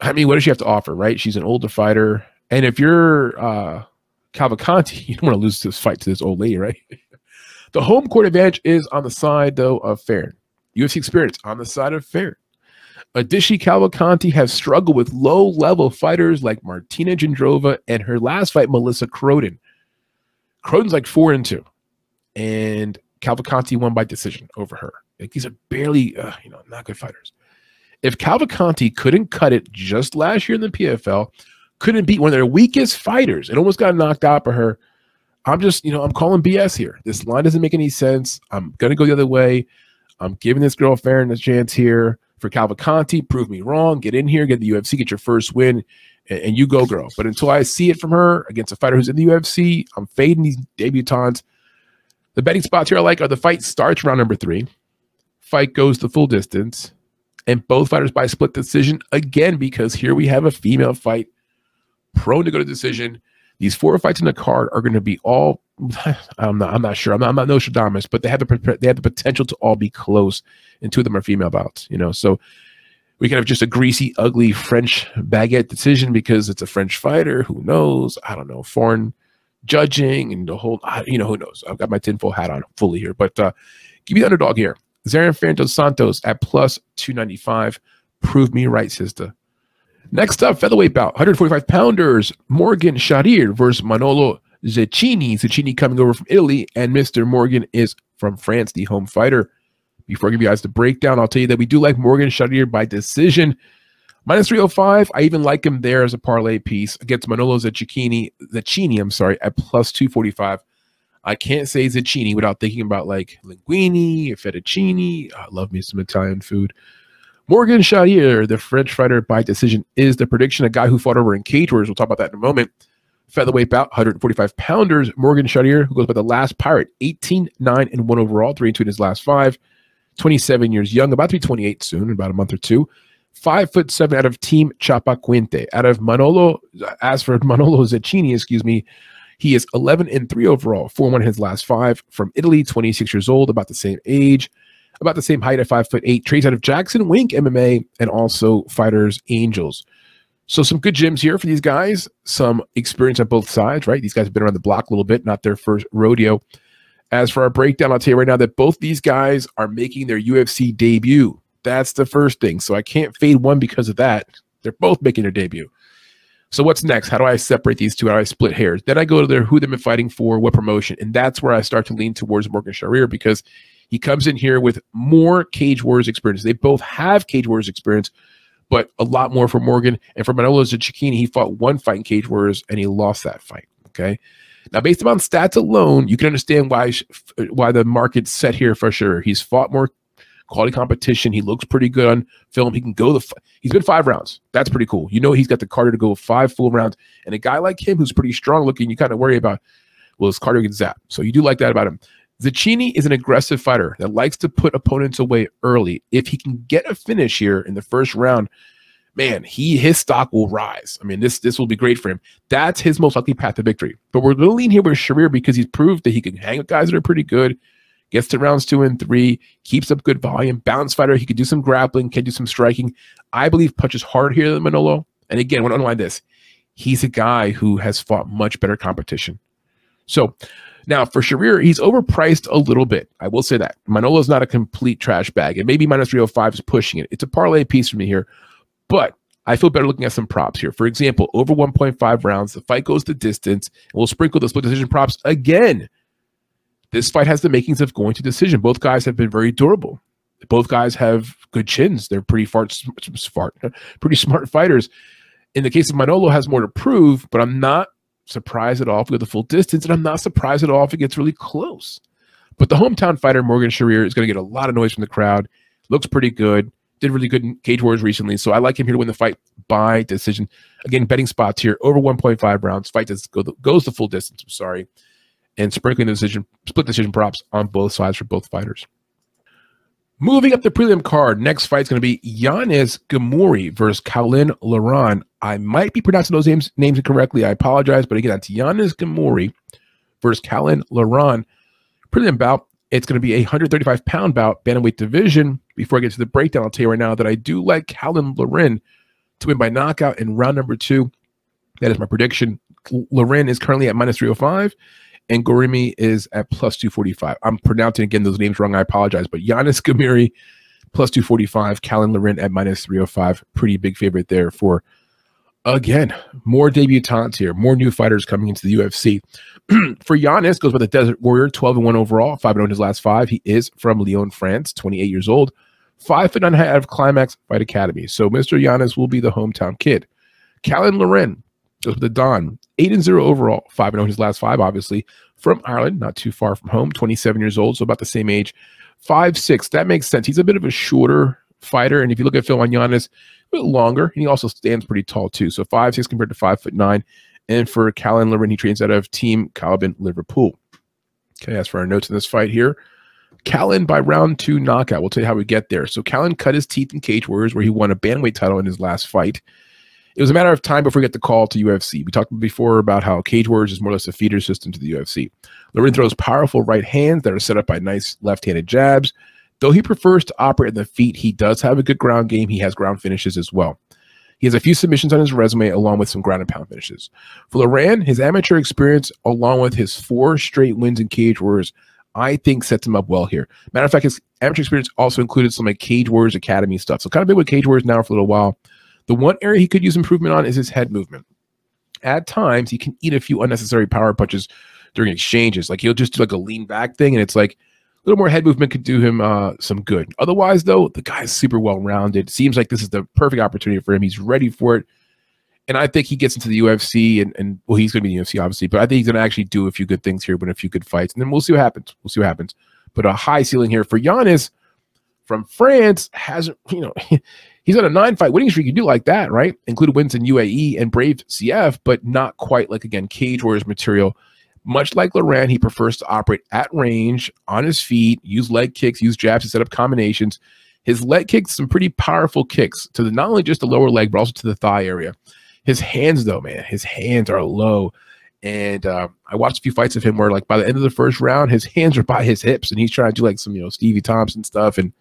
I mean, what does she have to offer, right? She's an older fighter, and if you're uh, Cavalcanti, you don't want to lose this fight to this old lady, right? The home court advantage is on the side though of Fairn. UFC experience on the side of Fairn. Adishi Cavalcanti has struggled with low-level fighters like Martina Jindrova and her last fight, Melissa Croden. Croden's like four and two, and Cavalcanti won by decision over her. Like these are barely, uh, you know, not good fighters. If Cavalcanti couldn't cut it just last year in the PFL, couldn't beat one of their weakest fighters, and almost got knocked out by her. I'm just, you know, I'm calling BS here. This line doesn't make any sense. I'm gonna go the other way. I'm giving this girl a chance here for Cavalcanti. Prove me wrong. Get in here, get the UFC, get your first win, and, and you go, girl. But until I see it from her against a fighter who's in the UFC, I'm fading these debutantes. The betting spots here I like are the fight starts round number three fight goes the full distance, and both fighters by split decision again because here we have a female fight prone to go to decision. These four fights in the card are going to be all. I'm not. I'm not sure. I'm not, I'm not Nostradamus, but they have the they have the potential to all be close, and two of them are female bouts. You know, so we can have just a greasy, ugly French baguette decision because it's a French fighter. Who knows? I don't know. Foreign judging and the whole. You know, who knows? I've got my tinfoil hat on fully here, but uh, give me the underdog here. Zarin dos Santos at plus 295. Prove me right, sister. Next up, featherweight bout, 145 pounders, Morgan Charrier versus Manolo Zecchini. Zecchini coming over from Italy, and Mr. Morgan is from France, the home fighter. Before I give you guys the breakdown, I'll tell you that we do like Morgan Charrier by decision. Minus 305, I even like him there as a parlay piece against Manolo Zecchini, Zecchini, I'm sorry, at plus 245. I can't say zucchini without thinking about like linguini, fettuccine. I love me some Italian food. Morgan Charrier, the French fighter by decision, is the prediction. A guy who fought over in Cage Warriors. We'll talk about that in a moment. Featherweight bout, 145 pounders. Morgan Charrier, who goes by the last pirate, 18, 9, and 1 overall, 3 and 2 in his last five. 27 years young, about to be 28 soon, in about a month or two. Five foot seven out of Team Chapaquinte. Out of Manolo, as for Manolo Zecchini, excuse me, he is 11 and 3 overall, 4 1 in his last five. From Italy, 26 years old, about the same age, about the same height at 5 foot 8. Trains out of Jackson Wink MMA and also Fighters Angels. So some good gyms here for these guys. Some experience on both sides, right? These guys have been around the block a little bit, not their first rodeo. As for our breakdown, I'll tell you right now that both these guys are making their UFC debut. That's the first thing. So I can't fade one because of that. They're both making their debut. So what's next? How do I separate these two? How do I split hairs? Then I go to their who they've been fighting for, what promotion, and that's where I start to lean towards Morgan Charrier because he comes in here with more Cage Wars experience. They both have Cage Wars experience, but a lot more for Morgan. And for Manolo Zecchini, he fought one fight in Cage Wars and he lost that fight. Okay. Now, based upon stats alone, you can understand why why the market's set here for sure. He's fought more quality competition. He looks pretty good on film. He can go the. He's been five rounds. That's pretty cool. You know, he's got the Carter to go five full rounds. And a guy like him who's pretty strong looking, you kind of worry about, well, his Carter gets zapped. So you do like that about him. Zecchini is an aggressive fighter that likes to put opponents away early. If he can get a finish here in the first round, man, he his stock will rise. I mean, this this will be great for him. That's his most likely path to victory. But we're going to lean here with Charrier because he's proved that he can hang with guys that are pretty good. Gets to rounds two and three, keeps up good volume, balance fighter. He can do some grappling, can do some striking. I believe punches hard here than Manolo. And again, I want to underline this: he's a guy who has fought much better competition. So now for Charrier, he's overpriced a little bit. I will say that Manolo's not a complete trash bag, and maybe minus 305 is pushing it. It's a parlay piece for me here, but I feel better looking at some props here. For example, over 1.5 rounds, the fight goes the distance, and we'll sprinkle the split decision props again. This fight has the makings of going to decision. Both guys have been very durable. Both guys have good chins. They're pretty fart, smart, pretty smart fighters. In the case of Manolo, has more to prove, but I'm not surprised at all if we go the full distance, and I'm not surprised at all if it gets really close. But the hometown fighter, Morgan Charrier, is going to get a lot of noise from the crowd. Looks pretty good. Did really good in Cage Wars recently. So I like him here to win the fight by decision. Again, betting spots here over 1.5 rounds. Fight does go goes the full distance. I'm sorry. And sprinkling the decision, split decision props on both sides for both fighters. Moving up the prelim card, next fight is going to be Yanis Ghemmouri versus Khalil Loughran. I might be pronouncing those names names incorrectly. I apologize, but again, that's Yanis Ghemmouri versus Khalil Loughran. Prelim bout. It's going to be a 135 pound bout, bantamweight division. Before I get to the breakdown, I'll tell you right now that I do like Khalil Loughran to win by knockout in round number two. That is my prediction. Loughran is currently at minus 305 and Ghemmouri is at plus 245. I'm pronouncing again those names wrong. I apologize. But Yanis Ghemmouri plus 245, Khalil Loughran at minus 305. Pretty big favorite there for, again, more debutantes here, more new fighters coming into the UFC. for Yanis, goes by the Desert Warrior, 12 and 1 overall, 5 and 0 in his last five. He is from Lyon, France, 28 years old, 5 foot 9 out of Climax Fight Academy. So Mr. Yanis will be the hometown kid. Khalil Loughran, goes with the Don. 8 and 0 overall, 5 and 0 his last five, obviously. From Ireland, not too far from home, 27 years old, so about the same age. Five six, that makes sense. He's a bit of a shorter fighter. And if you look at Phil Giannis, a bit longer, and he also stands pretty tall too. So five six compared to five foot nine. And for Caolan Loughran, he trains out of Team Kaobon Liverpool. Okay, as for our notes in this fight here, Caolan by round two knockout. We'll tell you how we get there. So Caolan cut his teeth in Cage Warriors, where he won a bantamweight title in his last fight it was a matter of time before we get the call to UFC. We talked before about how Cage Warriors is more or less a feeder system to the UFC. Loughran throws powerful right hands that are set up by nice left-handed jabs. Though he prefers to operate in the feet, he does have a good ground game. He has ground finishes as well. He has a few submissions on his resume, along with some ground and pound finishes. For Loughran, his amateur experience, along with his four straight wins in Cage Warriors, I think sets him up well here. Matter of fact, his amateur experience also included some like Cage Warriors Academy stuff. So kind of been with Cage Warriors now for a little while. The one area he could use improvement on is his head movement. At times, he can eat a few unnecessary power punches during exchanges. Like he'll just do like a lean back thing, and it's like a little more head movement could do him uh, some good. Otherwise, though, the guy's super well rounded. Seems like this is the perfect opportunity for him. He's ready for it. And I think he gets into the UFC and, and well, he's going to be in the UFC, obviously, but I think he's going to actually do a few good things here, win a few good fights. And then we'll see what happens. We'll see what happens. But a high ceiling here for Yanis from France hasn't, you know, he's on a nine fight winning streak. You do like that, right? Include wins in UAE and Brave CF, but not quite like again Cage Warriors material. Much like Loughran, he prefers to operate at range, on his feet, use leg kicks, use jabs to set up combinations. His leg kicks, some pretty powerful kicks to the not only just the lower leg, but also to the thigh area. His hands, though, man, his hands are low. And uh, I watched a few fights of him where, like, by the end of the first round, his hands are by his hips, and he's trying to do like some, you know, Stevie Thompson stuff. And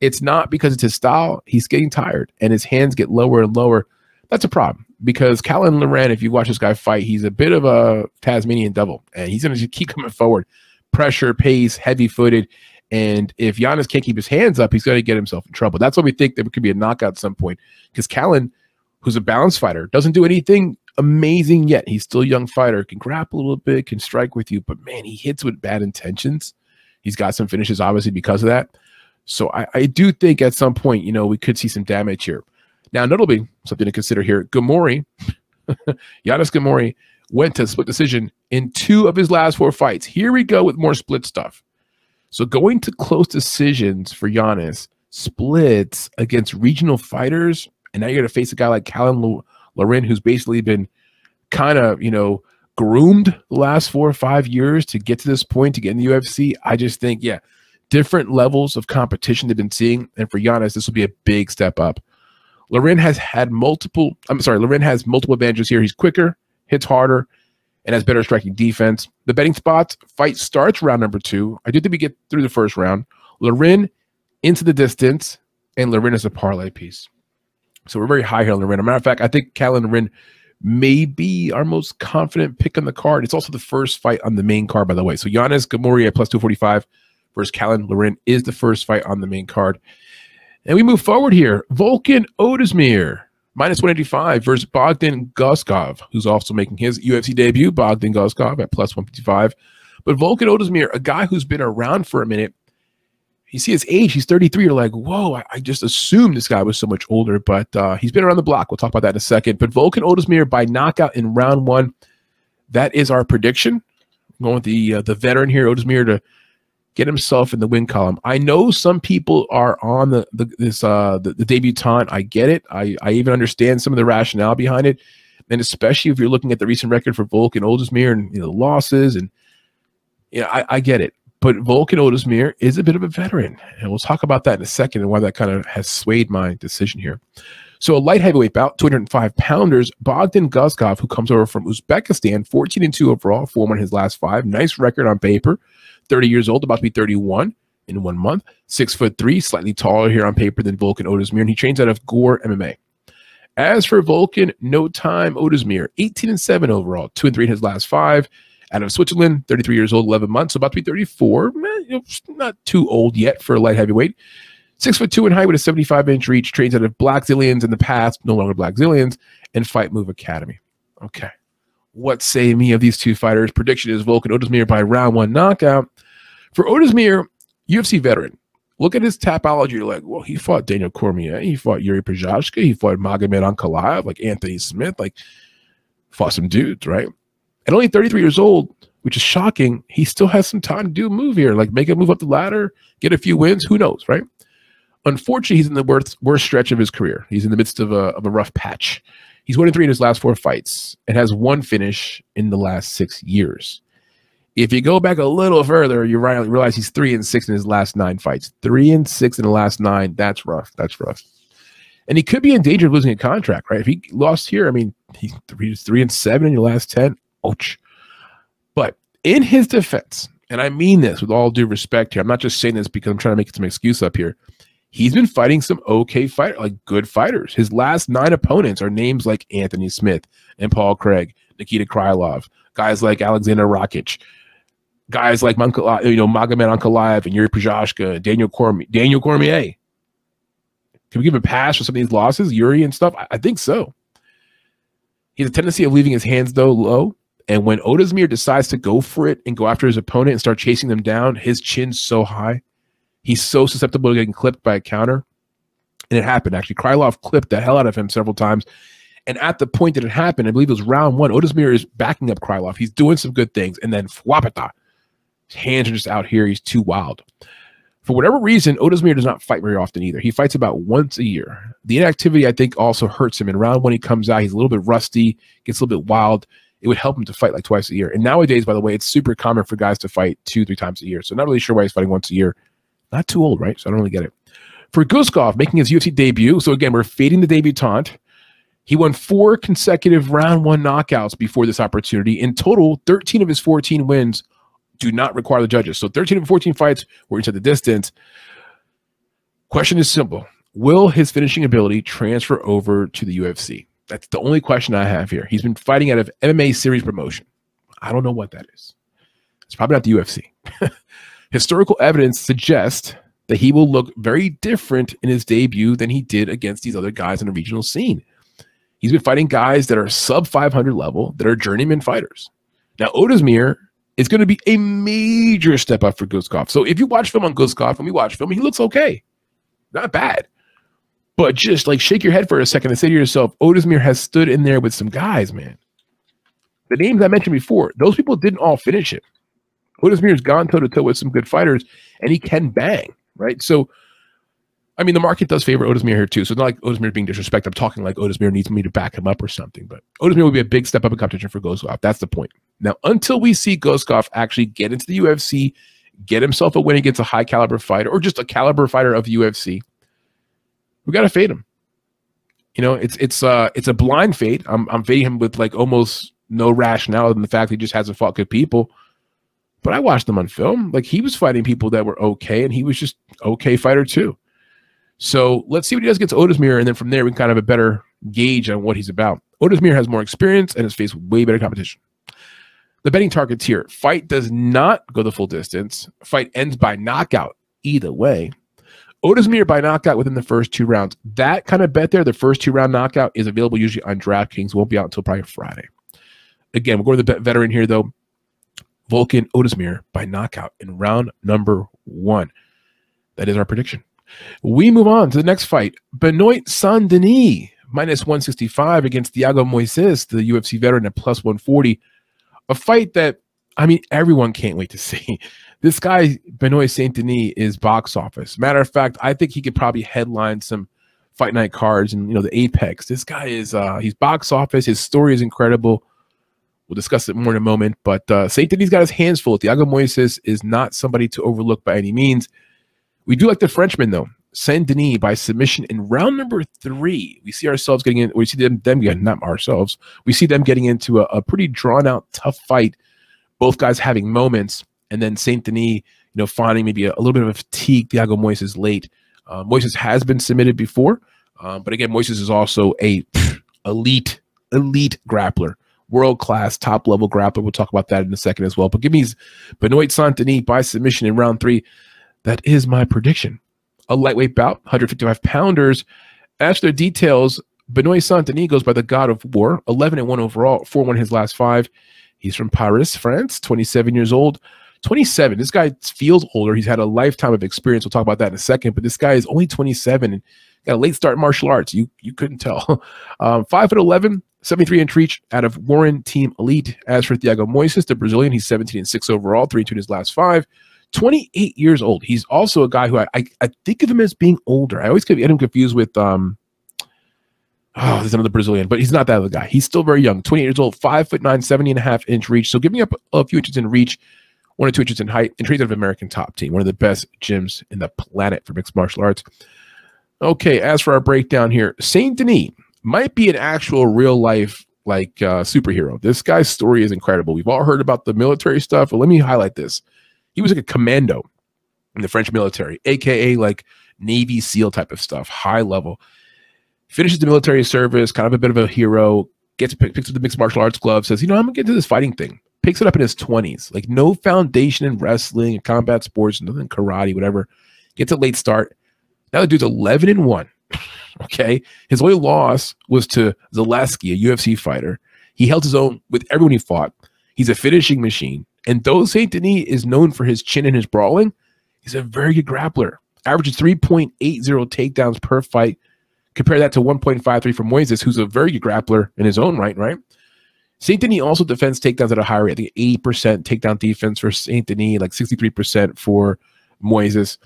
it's not because it's his style. He's getting tired and his hands get lower and lower. That's a problem because Caolan Loughran, if you watch this guy fight, he's a bit of a Tasmanian devil and he's going to keep coming forward. Pressure, pace, heavy footed. And if Yanis can't keep his hands up, he's going to get himself in trouble. That's why we think there could be a knockout at some point because Caolan, who's a balance fighter, doesn't do anything amazing yet. He's still a young fighter, can grapple a little bit, can strike with you, but man, he hits with bad intentions. He's got some finishes, obviously, because of that. So I, I do think at some point, you know, we could see some damage here. Now, notably, something to consider here, Ghemmouri, Yanis Ghemmouri went to split decision in two of his last four fights. Here we go with more split stuff. So going to close decisions for Yanis, splits against regional fighters, and now you're going to face a guy like Caolan Loughran, who's basically been kind of, you know, groomed the last four or five years to get to this point to get in the UFC. I just think, yeah, different levels of competition they've been seeing. And for Yanis, this will be a big step up. Loughran has had multiple, I'm sorry, Loughran has multiple advantages here. He's quicker, hits harder, and has better striking defense. The betting spots, fight starts round number two. I do think we get through the first round. Loughran into the distance, and Loughran is a parlay piece. So we're very high here on Loughran. As a matter of fact, I think Caolan Loughran may be our most confident pick on the card. It's also the first fight on the main card, by the way. So Yanis Ghemmouri at plus 245 versus Caolan Loughran is the first fight on the main card. And we move forward here. Volkan Ozdemir, minus 185 versus Bogdan Guskov, who's also making his UFC debut. Bogdan Guskov at plus 155. But Volkan Ozdemir, a guy who's been around for a minute, you see his age, he's 33. You're like, whoa, I, I just assumed this guy was so much older, but uh, he's been around the block. We'll talk about that in a second. But Volkan Ozdemir by knockout in round one, that is our prediction. I'm going with the uh, the veteran here, Ozdemir, to get himself in the win column. I know some people are on the, the this uh the, the debutant. I get it. I, I even understand some of the rationale behind it. And especially if you're looking at the recent record for Volkan Ozdemir and you know the losses and yeah, I, I get it. But Volkan Ozdemir is a bit of a veteran. And we'll talk about that in a second and why that kind of has swayed my decision here. So a light heavyweight bout, 205 pounders, Bogdan Guskov, who comes over from Uzbekistan, 14 and 2 overall, 4 in his last five. Nice record on paper. 30 years old, about to be 31 in one month. Six foot three, slightly taller here on paper than Volkan Ozdemir, and he trains out of Gore MMA. As for Volkan, no time Ozdemir, 18 and 7 overall, 2 and 3 in his last five. Out of Switzerland, 33 years old, 11 months, so about to be 34. You know, not too old yet for a light heavyweight. Six foot two in height with a 75 inch reach, trains out of Blackzilians in the past, no longer Blackzilians, and Fight Move Academy. Okay. What say me of these two fighters? Prediction is Volkan Ozdemir by round one knockout. For Ozdemir, UFC veteran, look at his tapology. You're like, well, he fought Daniel Cormier, he fought Yuri Prochazka, he fought Magomed Ankalaev, like Anthony Smith, like fought some dudes, right? At only 33 years old, which is shocking, he still has some time to do a move here, like make a move up the ladder, get a few wins. Who knows, right? Unfortunately, he's in the worst, worst stretch of his career. He's in the midst of a, of a rough patch. He's one and three in his last four fights and has one finish in the last six years. If you go back a little further, you realize he's three and six in his last nine fights. Three and six in the last nine. That's rough. That's rough. And he could be in danger of losing a contract, right? If he lost here, I mean, he's three, three and seven in your last 10. Ouch. But in his defense, and I mean this with all due respect here, I'm not just saying this because I'm trying to make some excuse up here he's been fighting some okay fight, like good fighters. His last nine opponents are names like Anthony Smith and Paul Craig, Nikita Krylov, guys like Alexander Rakic, guys like Mankala, uh, you know Magomed Ankalaev and Yuri Prochazka, Daniel Cormier. Daniel Cormier. Can we give him a pass for some of these losses, Yuri and stuff? I, I think so. He has a tendency of leaving his hands though low. And when Ozdemir decides to go for it and go after his opponent and start chasing them down, his chin's so high He's so susceptible to getting clipped by a counter. And it happened, actually. Krylov clipped the hell out of him several times. And at the point that it happened, I believe it was round one, Ozdemir is backing up Krylov. He's doing some good things. And then Fwapata, his hands are just out here. He's too wild. For whatever reason, Ozdemir does not fight very often either. He fights about once a year. The inactivity, I think, also hurts him. In round one, he comes out, he's a little bit rusty, gets a little bit wild. It would help him to fight like twice a year. And nowadays, by the way, it's super common for guys to fight two, three times a year. So not really sure why he's fighting once a year. Not too old, right? So I don't really get it. For Guskov making his UFC debut, so again, we're fading the debutante. He won four consecutive round one knockouts before this opportunity. In total, 13 of his 14 wins do not require the judges. So 13 of 14 fights were into the distance. Question is simple. Will his finishing ability transfer over to the UFC? That's the only question I have here. He's been fighting out of MMA series promotion. I don't know what that is. It's probably not the UFC. Historical evidence suggests that he will look very different in his debut than he did against these other guys in the regional scene. He's been fighting guys that are sub 500 level, that are journeyman fighters. Now, Ozdemir is going to be a major step up for Guskov. So if you watch film on Guskov and we watch film, he looks okay. Not bad. But just like shake your head for a second and say to yourself, Ozdemir has stood in there with some guys, man. The names I mentioned before, those people didn't all finish it. Has gone toe to toe with some good fighters, and he can bang, right? So, I mean, the market does favor Ozdemir here too. So it's not like Ozdemir being disrespected. I'm talking like Ozdemir needs me to back him up or something. But Ozdemir would be a big step up in competition for Guskov. That's the point. Now, until we see Guskov actually get into the UFC, get himself a win against a high caliber fighter or just a caliber fighter of UFC, we got to fade him. You know, it's it's uh it's a blind fate. I'm I'm fading him with like almost no rationale in the fact he just hasn't fought good people. But I watched him on film. Like he was fighting people that were okay, and he was just okay fighter too. So let's see what he does against Ozdemir, and then from there we can kind of have a better gauge on what he's about. Ozdemir has more experience and has faced way better competition. The betting targets here: fight does not go the full distance. Fight ends by knockout. Either way, Ozdemir by knockout within the first two rounds. That kind of bet there, the first two round knockout, is available usually on DraftKings. Won't be out until probably Friday. Again, we're going to the veteran here though. Volkan Ozdemir by knockout in round number one. That is our prediction. We move on to the next fight. Benoit Saint Denis minus 165 against Thiago Moises, the UFC veteran at plus 140. A fight that, I mean, everyone can't wait to see. This guy, Benoit Saint Denis, is box office. Matter of fact, I think he could probably headline some fight night cards and, you know, the Apex. This guy is, uh, he's box office. His story is incredible. We'll discuss it more in a moment. But uh, Saint Denis got his hands full. Thiago Moises is not somebody to overlook by any means. We do like the Frenchman, though. Saint Denis by submission in round number three. We see ourselves getting in. We see them, them getting, not ourselves. We see them getting into a, a pretty drawn out, tough fight. Both guys having moments, and then Saint Denis, you know, finding maybe a, a little bit of a fatigue. Thiago Moises late. Uh, Moises has been submitted before, um, but again, Moises is also a elite, elite grappler world class, top level grappler. We'll talk about that in a second as well. But give me Benoit Saint Denis by submission in round three. That is my prediction. A lightweight bout, 155 pounders. As for details, Benoit Saint Denis goes by the God of War, 11 and 1 overall, 4 1 his last five. He's from Paris, France, 27 years old. 27. This guy feels older. He's had a lifetime of experience. We'll talk about that in a second. But this guy is only 27 and got a late start martial arts. You you couldn't tell. Um, five foot 11, 73 inch reach out of Warren Team Elite. As for Thiago Moises, the Brazilian, he's 17 and 6 overall, 3 2 in his last five. 28 years old. He's also a guy who I, I, I think of him as being older. I always get him confused with um oh, there's another Brazilian, but he's not that other guy. He's still very young, 28 years old, five foot nine, 70 and a half inch reach. So giving up a few inches in reach, one or two inches in height, and trains out of American top team, one of the best gyms in the planet for mixed martial arts. Okay, as for our breakdown here, Saint Denis might be an actual real life like uh, superhero. This guy's story is incredible. We've all heard about the military stuff, but let me highlight this. He was like a commando in the French military, aka like Navy SEAL type of stuff, high level. Finishes the military service, kind of a bit of a hero. Gets picks up the mixed martial arts glove, says, "You know, I'm gonna get into this fighting thing." Picks it up in his 20s, like no foundation in wrestling and combat sports, nothing karate, whatever. Gets a late start. Now the dude's 11 and one. okay, his only loss was to Zaleski, a UFC fighter. He held his own with everyone he fought. He's a finishing machine. And though Saint Denis is known for his chin and his brawling, he's a very good grappler. Averages 3.80 takedowns per fight. Compare that to 1.53 from Moises, who's a very good grappler in his own right, right? Saint Denis also defends takedowns at a higher rate. I think 80% takedown defense for Saint Denis, like 63% for Moises.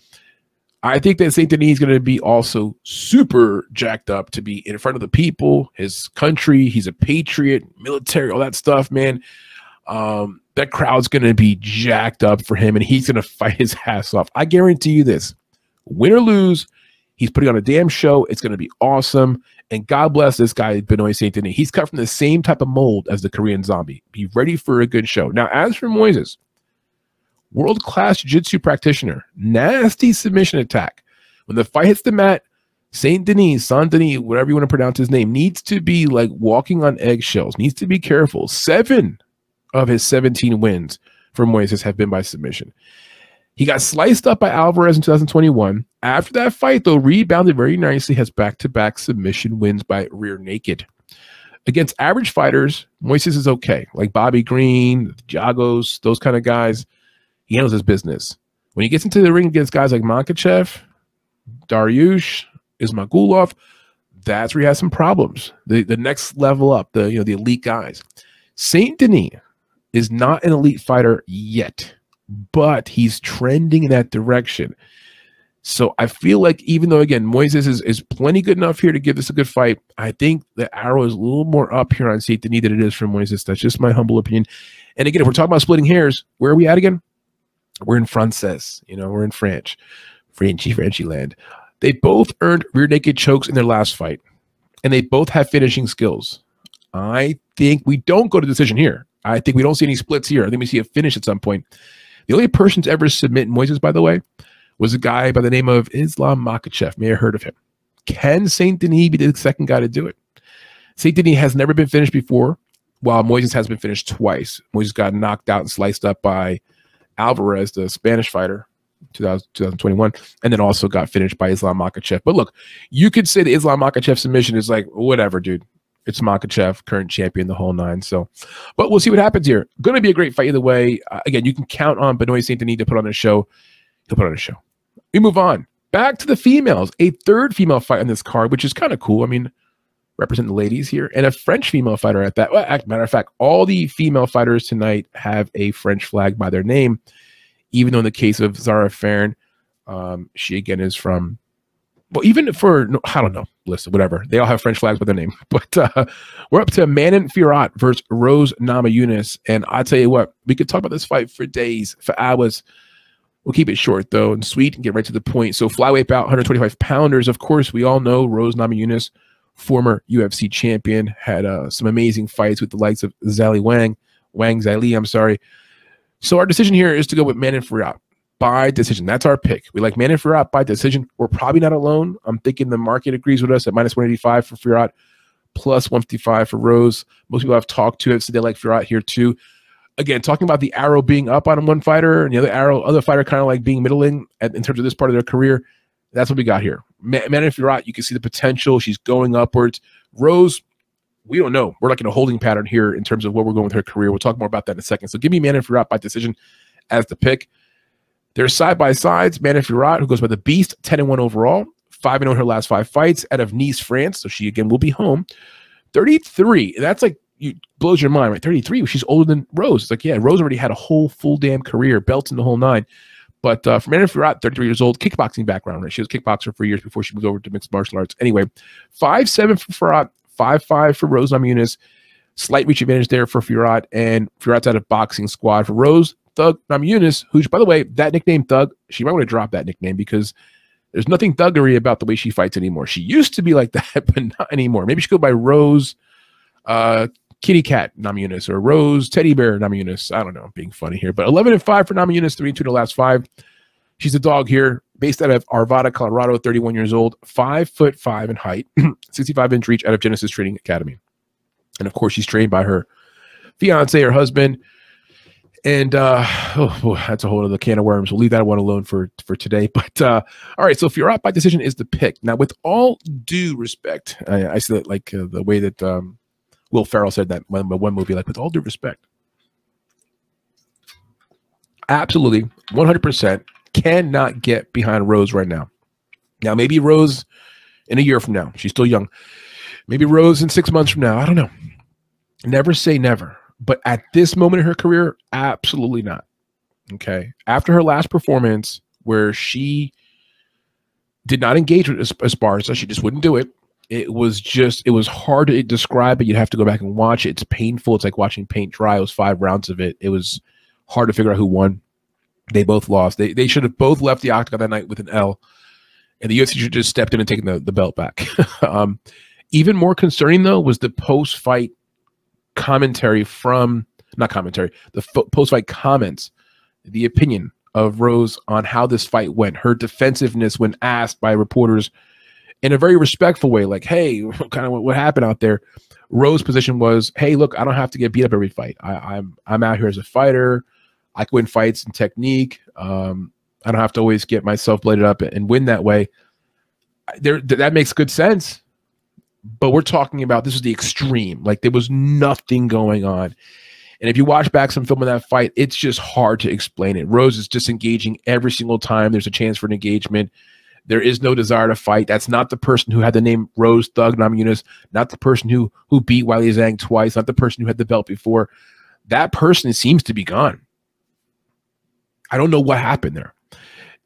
I think that Saint Denis is going to be also super jacked up to be in front of the people, his country. He's a patriot, military, all that stuff, man. Um, that crowd's going to be jacked up for him and he's going to fight his ass off. I guarantee you this win or lose, he's putting on a damn show. It's going to be awesome. And God bless this guy, Benoit Saint Denis. He's cut from the same type of mold as the Korean zombie. Be ready for a good show. Now, as for Moises, world class jiu jitsu practitioner, nasty submission attack. When the fight hits the mat, Saint Denis, Saint Denis, whatever you want to pronounce his name, needs to be like walking on eggshells, needs to be careful. Seven of his 17 wins for Moises have been by submission. He got sliced up by Alvarez in 2021. After that fight, though, rebounded very nicely, has back to back submission wins by rear naked. Against average fighters, Moises is okay. Like Bobby Green, Giagos, those kind of guys, he handles his business. When he gets into the ring against guys like Makhachev, Dariush, Ismagulov, that's where he has some problems. The the next level up, the you know the elite guys. Saint Denis is not an elite fighter yet, but he's trending in that direction. So I feel like even though again Moises is, is plenty good enough here to give this a good fight, I think the arrow is a little more up here on Saint Denis than it is for Moises. That's just my humble opinion. And again, if we're talking about splitting hairs, where are we at again? We're in Frances, you know, we're in French, Frenchy, Frenchy land. They both earned rear naked chokes in their last fight. and they both have finishing skills. I think we don't go to decision here. I think we don't see any splits here. I think we see a finish at some point. The only person to ever submit Moises, by the way, was a guy by the name of Islam Makhachev. May have heard of him. Can Saint Denis be the second guy to do it? Saint Denis has never been finished before, while Moises has been finished twice. Moises got knocked out and sliced up by Alvarez, the Spanish fighter, 2000, 2021, and then also got finished by Islam Makhachev. But look, you could say the Islam Makhachev submission is like, whatever, dude. It's Makhachev, current champion, the whole nine. So, but we'll see what happens here. Going to be a great fight either way. Uh, again, you can count on Benoit Saint Denis to put on a show. He'll put on a show. We move on back to the females. A third female fight on this card, which is kind of cool. I mean, represent the ladies here, and a French female fighter at that. Well, matter of fact, all the female fighters tonight have a French flag by their name, even though in the case of Zarah Fairn, um, she again is from well, even for I don't know, listen, whatever. They all have French flags by their name. But uh, we're up to Manon Fiorot versus Rose Namajunas. And I tell you what, we could talk about this fight for days, for hours. We'll keep it short though and sweet and get right to the point. So flyweight bout, 125 pounders. Of course, we all know Rose Namajunas, former UFC champion, had uh, some amazing fights with the likes of Zali Wang, Wang Zali, I'm sorry. So our decision here is to go with Manon Fiorot by decision. That's our pick. We like Manon Fiorot by decision. We're probably not alone. I'm thinking the market agrees with us at minus 185 for Fiorot, plus 155 for Rose. Most people I've talked to have said they like Fiorot here too. Again, talking about the arrow being up on one fighter and the other arrow, other fighter kind of like being middling at, in terms of this part of their career. That's what we got here. Manon Fiorot, you can see the potential. She's going upwards. Rose, we don't know. We're like in a holding pattern here in terms of where we're going with her career. We'll talk more about that in a second. So give me Manon Fiorot by decision as the pick. They're side by sides. Manon Fiorot, who goes by the Beast, 10 and 1 overall, 5 and 0 her last five fights out of Nice, France. So she again will be home. 33. That's like you blows your mind, right? 33. She's older than Rose. It's like, yeah, Rose already had a whole full damn career, belts in the whole nine. But uh, for Manon Fiorot, 33 years old, kickboxing background, right? She was a kickboxer for years before she moved over to mixed martial arts. Anyway, 5 7 for Fiorot, 5 5 for Rose Namajunas. Slight reach advantage there for Fiorot, and Fiorot's out of boxing squad. For Rose, Thug Namajunas, who, by the way, that nickname Thug, she might want to drop that nickname because there's nothing thuggery about the way she fights anymore. She used to be like that, but not anymore. Maybe she could go by Rose uh, Kitty Cat Namajunas or Rose Teddy Bear Namajunas. I don't know. I'm being funny here, but 11 and 5 for Namajunas, 3 and 2 to the last five. She's a dog here, based out of Arvada, Colorado, 31 years old, 5 foot 5 in height, 65 inch reach out of Genesis Training Academy. And of course, she's trained by her fiance, her husband, and uh, oh, boy, that's a whole other can of worms. We'll leave that one alone for for today. But uh, all right, so Fiorot by decision, is the pick now. With all due respect, I, I that like uh, the way that um, Will Ferrell said that one, one movie, like with all due respect, absolutely, 100 percent cannot get behind Rose right now. Now maybe Rose in a year from now, she's still young. Maybe Rose in six months from now, I don't know. Never say never but at this moment in her career, absolutely not. Okay. After her last performance, where she did not engage with Esparza, she just wouldn't do it. It was just, it was hard to describe it. You'd have to go back and watch it. It's painful. It's like watching paint dry. It was five rounds of it. It was hard to figure out who won. They both lost. They, they should have both left the octagon that night with an L. And the UFC should just stepped in and taken the, the belt back. um, even more concerning, though, was the post fight commentary from not commentary, the f- post fight comments, the opinion of Rose on how this fight went, her defensiveness when asked by reporters in a very respectful way, like, "Hey, kind of what, what happened out there." Rose's position was, "Hey, look, I don't have to get beat up every fight. I, am I'm, I'm out here as a fighter. I can win fights and technique. Um, I don't have to always get myself bladed up and win that way." There, that makes good sense but we're talking about this is the extreme. Like there was nothing going on. And if you watch back some film of that fight, it's just hard to explain it. Rose is disengaging every single time there's a chance for an engagement. There is no desire to fight. That's not the person who had the name Rose Thug Namajunas, not the person who who beat Weili Zhang twice, not the person who had the belt before. That person seems to be gone. I don't know what happened there.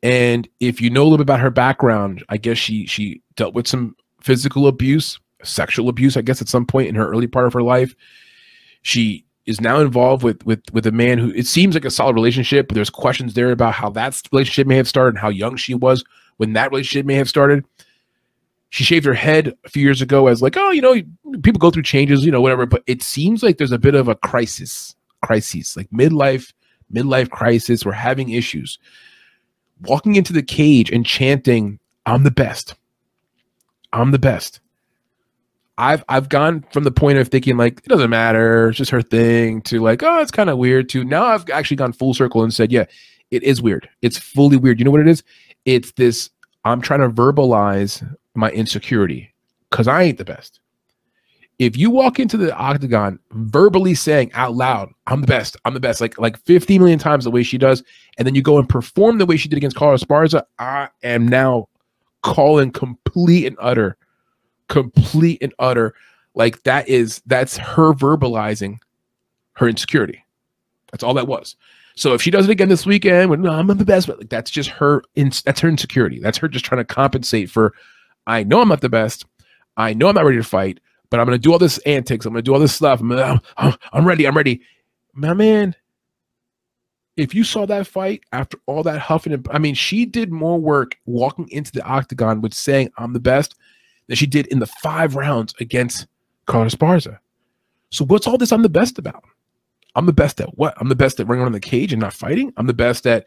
And if you know a little bit about her background, I guess she she dealt with some physical abuse sexual abuse, I guess, at some point in her early part of her life. She is now involved with with with a man who it seems like a solid relationship, but there's questions there about how that relationship may have started and how young she was when that relationship may have started. she shaved her head a few years ago as like, oh, you know, people go through changes, you know, whatever. But it seems like there's a bit of a crisis, crises, like midlife, midlife crisis. We're having issues. Walking into the cage and chanting, "I'm the best. I'm the best." I've I've gone from the point of thinking like it doesn't matter, it's just her thing, to like, oh, it's kind of weird. To now, I've actually gone full circle and said, yeah, it is weird. It's fully weird. You know what it is? It's this. I'm trying to verbalize my insecurity because I ain't the best. If you walk into the octagon verbally saying out loud, I'm the best, I'm the best, like like 50 million times the way she does, and then you go and perform the way she did against Carla Esparza, I am now calling complete and utter, complete and utter. Like that is that's her verbalizing her insecurity. That's all that was. So if she does it again this weekend, when no, I'm the best, but like that's just her. In, that's her insecurity. That's her just trying to compensate for I know I'm not the best. I know I'm not ready to fight, but I'm going to do all this antics. I'm going to do all this stuff. I'm, gonna, I'm ready. I'm ready. My man, if you saw that fight after all that huffing and I mean, she did more work walking into the octagon with saying I'm the best than she did in the five rounds against Carla Esparza. So what's all this I'm the best about? I'm the best at what? I'm the best at running around the cage and not fighting. I'm the best at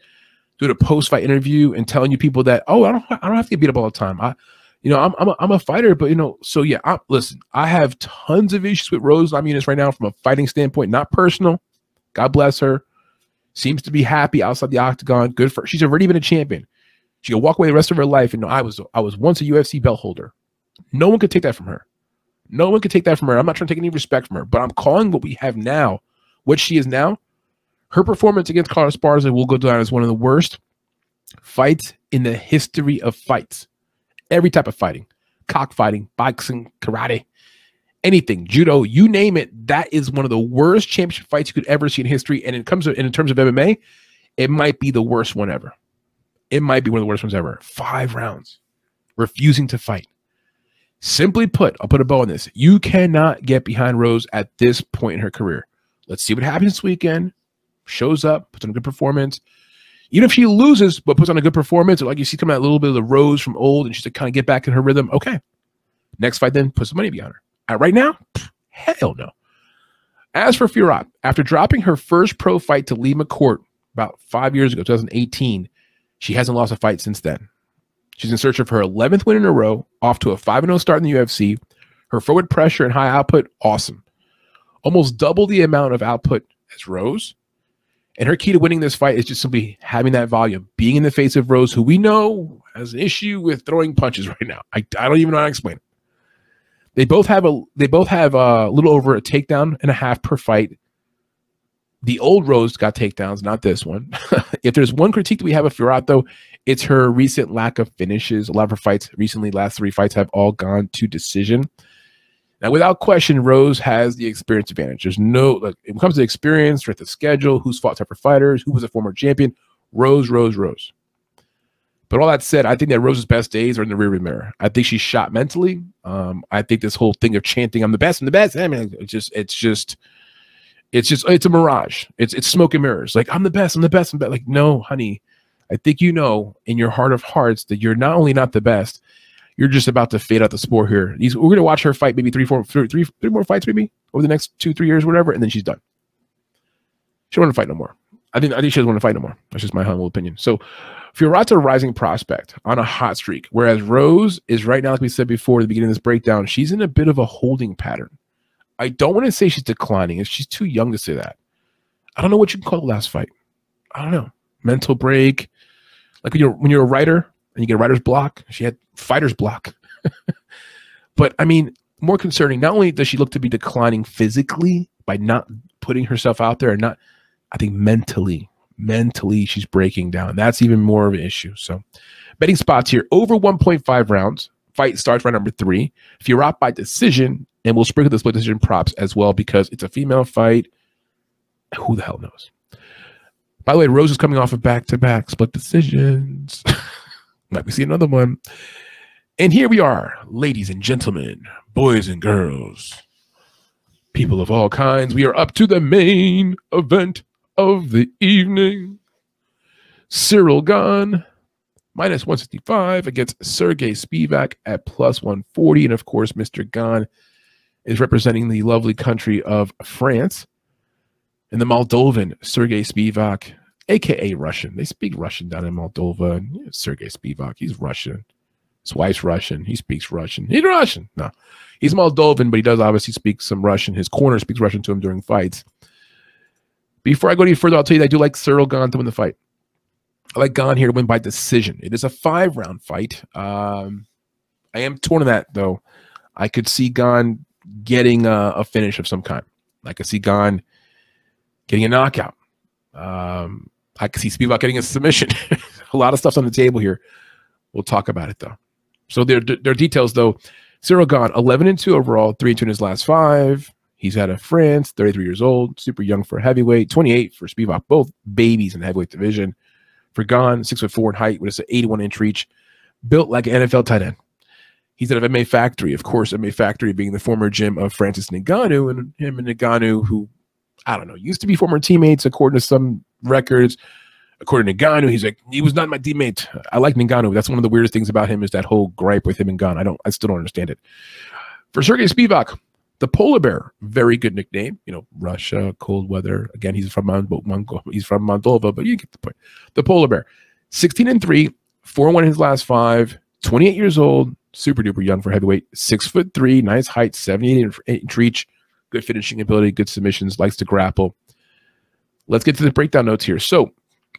doing a post-fight interview and telling you people that, oh, I don't I don't have to get beat up all the time. I you know, I'm I'm a, I'm a fighter, but you know, so yeah, I, listen, I have tons of issues with Rose Namajunas right now from a fighting standpoint, not personal. God bless her. Seems to be happy outside the octagon. Good for her. She's already been a champion. She can walk away the rest of her life and know I was I was once a UFC belt holder. No one could take that from her. No one could take that from her. I'm not trying to take any respect from her, but I'm calling what we have now, what she is now. Her performance against Carla Esparza will go down as one of the worst fights in the history of fights every type of fighting, cockfighting, boxing, karate, anything, judo, you name it. That is one of the worst championship fights you could ever see in history. And in comes in terms of MMA, it might be the worst one ever. It might be one of the worst ones ever. Five rounds, refusing to fight. Simply put, I'll put a bow on this. You cannot get behind Rose at this point in her career. Let's see what happens this weekend. Shows up, puts on a good performance even if she loses but puts on a good performance, or like you see coming out a little bit of the rose from old, and she's to kind of get back in her rhythm. Okay, next fight then put some money behind her. At right now, hell no. As for Fiorot, after dropping her first pro fight to Leah McCourt about five years ago, 2018, she hasn't lost a fight since then. She's in search of her 11th win in a row, off to a 5 0 start in the UFC. Her forward pressure and high output, awesome. Almost double the amount of output as Rose, and her key to winning this fight is just simply having that volume, being in the face of Rose, who we know has an issue with throwing punches right now. I, I don't even know how to explain it. They both have a they both have a little over a takedown and a half per fight. The old Rose got takedowns, not this one. if there's one critique that we have of Fiorot, though, it's her recent lack of finishes. A lot of her fights recently, last three fights, have all gone to decision. Now, without question, Rose has the experience advantage. There's no like when it comes to experience, strength of schedule, who's fought tougher fighters, who was a former champion. Rose, Rose, Rose. But all that said, I think that Rose's best days are in the rearview mirror. I think she's shot mentally. Um, I think this whole thing of chanting "I'm the best, I'm the best," I mean, it's just, it's just, it's just, it's a mirage. It's it's smoke and mirrors. Like I'm the best, I'm the best, I'm the best. Like no, honey, I think you know in your heart of hearts that you're not only not the best, you're just about to fade out the sport here. These, we're gonna watch her fight maybe three, four, three, three, three more fights maybe over the next two, three years, whatever, and then she's done. She to fight no more. I think I think she doesn't want to fight no more. That's just my humble opinion. So Fiorot's a rising prospect on a hot streak, whereas Rose is right now, like we said before, at the beginning of this breakdown, she's in a bit of a holding pattern. I don't want to say she's declining. If she's too young to say that. I don't know what you can call the last fight. I don't know. Mental break. Like when you're when you're a writer and you get writer's block. She had fighter's block. but I mean, more concerning, not only does she look to be declining physically by not putting herself out there and not, I think mentally, mentally she's breaking down. That's even more of an issue. So betting spots here over 1.5 rounds. Fight starts round number three. Fiorot by decision, and we'll sprinkle the split decision props as well because it's a female fight. Who the hell knows? By the way, Rose is coming off of back to back split decisions. Might we see another one? And here we are, ladies and gentlemen, boys and girls, people of all kinds. We are up to the main event of the evening. Cyril Gane, minus 165 against Serghei Spivac at plus 140. And of course, Mr. Gane is representing the lovely country of France. And the Moldovan, Serghei Spivac, aka Russian. They speak Russian down in Moldova. And Serghei Spivac, he's Russian. His wife's Russian. He speaks Russian. He's Russian. No, he's Moldovan, but he does obviously speak some Russian. His corner speaks Russian to him during fights. Before I go any further, I'll tell you that I do like Cyril Gane to win the fight. I like Gane here to win by decision. It is a five round fight. Um, I am torn on that though. I could see Gane getting a, a, finish of some kind. I could see Gane getting a knockout. Um, I could see Spivac getting a submission. a lot of stuff's on the table here. We'll talk about it though. So there, there are details though. Cyril Gane, 11 and 2 overall, 3 and 2 in his last five. He's out of France, 33 years old, super young for heavyweight, 28 for Spivac, both babies in the heavyweight division. For foot four in height with an 81 inch reach, built like an NFL tight end. He's out of MMA Factory, of course, MMA Factory being the former gym of Francis Ngannou, and him and Ngannou, who I don't know, used to be former teammates according to some records. According to Ganu, he's like, he was not my teammate. I like Ngannou. That's one of the weirdest things about him is that whole gripe with him and Gane. I don't, I still don't understand it. For Serghei Spivac, the polar bear, very good nickname. You know, Russia, cold weather. Again, he's from Mongol. He's from Moldova, but you get the point. The polar bear, 16 and 3, 4 1 in his last five, 28 years old, super duper young for heavyweight, six foot three, nice height, 78 inch reach, good finishing ability, good submissions, likes to grapple. Let's get to the breakdown notes here. So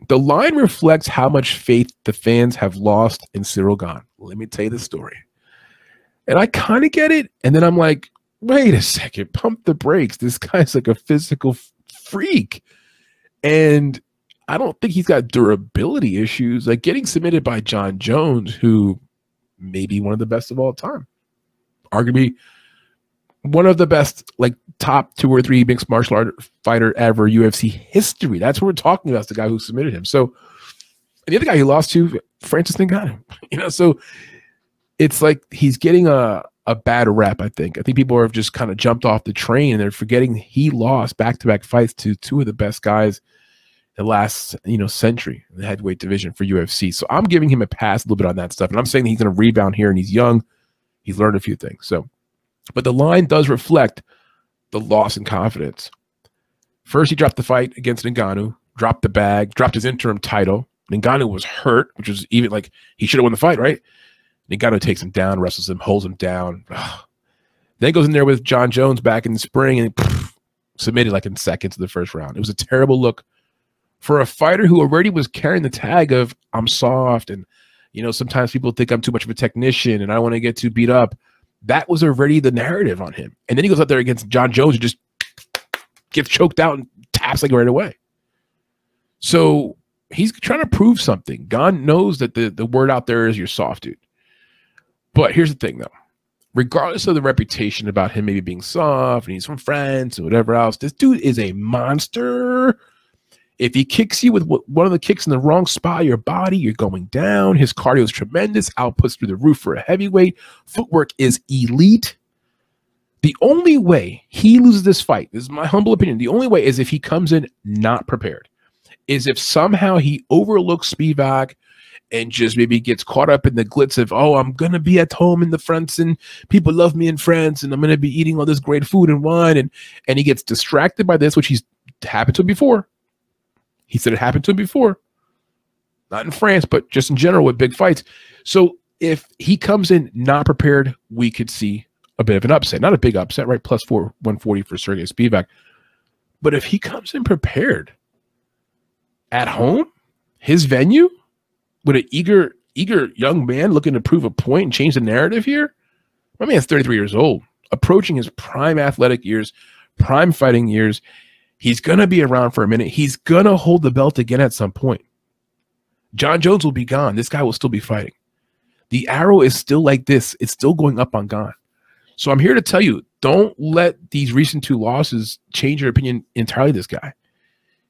the line reflects how much faith the fans have lost in Cyril Gane. Let me tell you the story. And I kind of get it. And then I'm like, wait a second, pump the brakes. This guy's like a physical freak. And I don't think he's got durability issues. Like getting submitted by Jon Jones, who may be one of the best of all time, arguably one of the best, like top two or three mixed martial art fighter ever UFC history. That's what we're talking about. the guy who submitted him. So, the other guy he lost to, Francis Ngannou. You know, so it's like he's getting a a bad rep. I think. I think people have just kind of jumped off the train and they're forgetting he lost back to back fights to two of the best guys the last you know century in the heavyweight division for UFC. So I'm giving him a pass a little bit on that stuff, and I'm saying he's going to rebound here, and he's young. He's learned a few things. So, but the line does reflect the loss in confidence. First, he dropped the fight against Ngannou, dropped the bag, dropped his interim title. Ngannou was hurt, which was even like he should have won the fight, right? Ngannou takes him down, wrestles him, holds him down. then goes in there with Jon Jones back in the spring and pff, submitted like in seconds of the first round. It was a terrible look for a fighter who already was carrying the tag of I'm soft and you know sometimes people think I'm too much of a technician and I want to get too beat up. That was already the narrative on him. And then he goes out there against Jon Jones and just gets choked out and taps like right away. So he's trying to prove something. God knows that the, the word out there is you're soft, dude. But here's the thing, though. Regardless of the reputation about him maybe being soft and he's from France and whatever else, this dude is a monster. If he kicks you with one of the kicks in the wrong spot your body, you're going down. His cardio is tremendous, outputs through the roof for a heavyweight. Footwork is elite. The only way he loses this fight, this is my humble opinion, the only way is if he comes in not prepared, is if somehow he overlooks Spivac and just maybe gets caught up in the glitz of oh i'm gonna be at home in the france and people love me in france and i'm gonna be eating all this great food and wine and and he gets distracted by this which he's happened to before he said it happened to him before not in france but just in general with big fights so if he comes in not prepared we could see a bit of an upset not a big upset right plus four 140 for Serghei Spivac but if he comes in prepared at home his venue with an eager, eager young man looking to prove a point and change the narrative here. My man's 33 years old, approaching his prime athletic years, prime fighting years. He's going to be around for a minute. He's going to hold the belt again at some point. Jon Jones will be gone. This guy will still be fighting. The arrow is still like this. It's still going up on Gane. So I'm here to tell you, don't let these recent two losses change your opinion entirely this guy.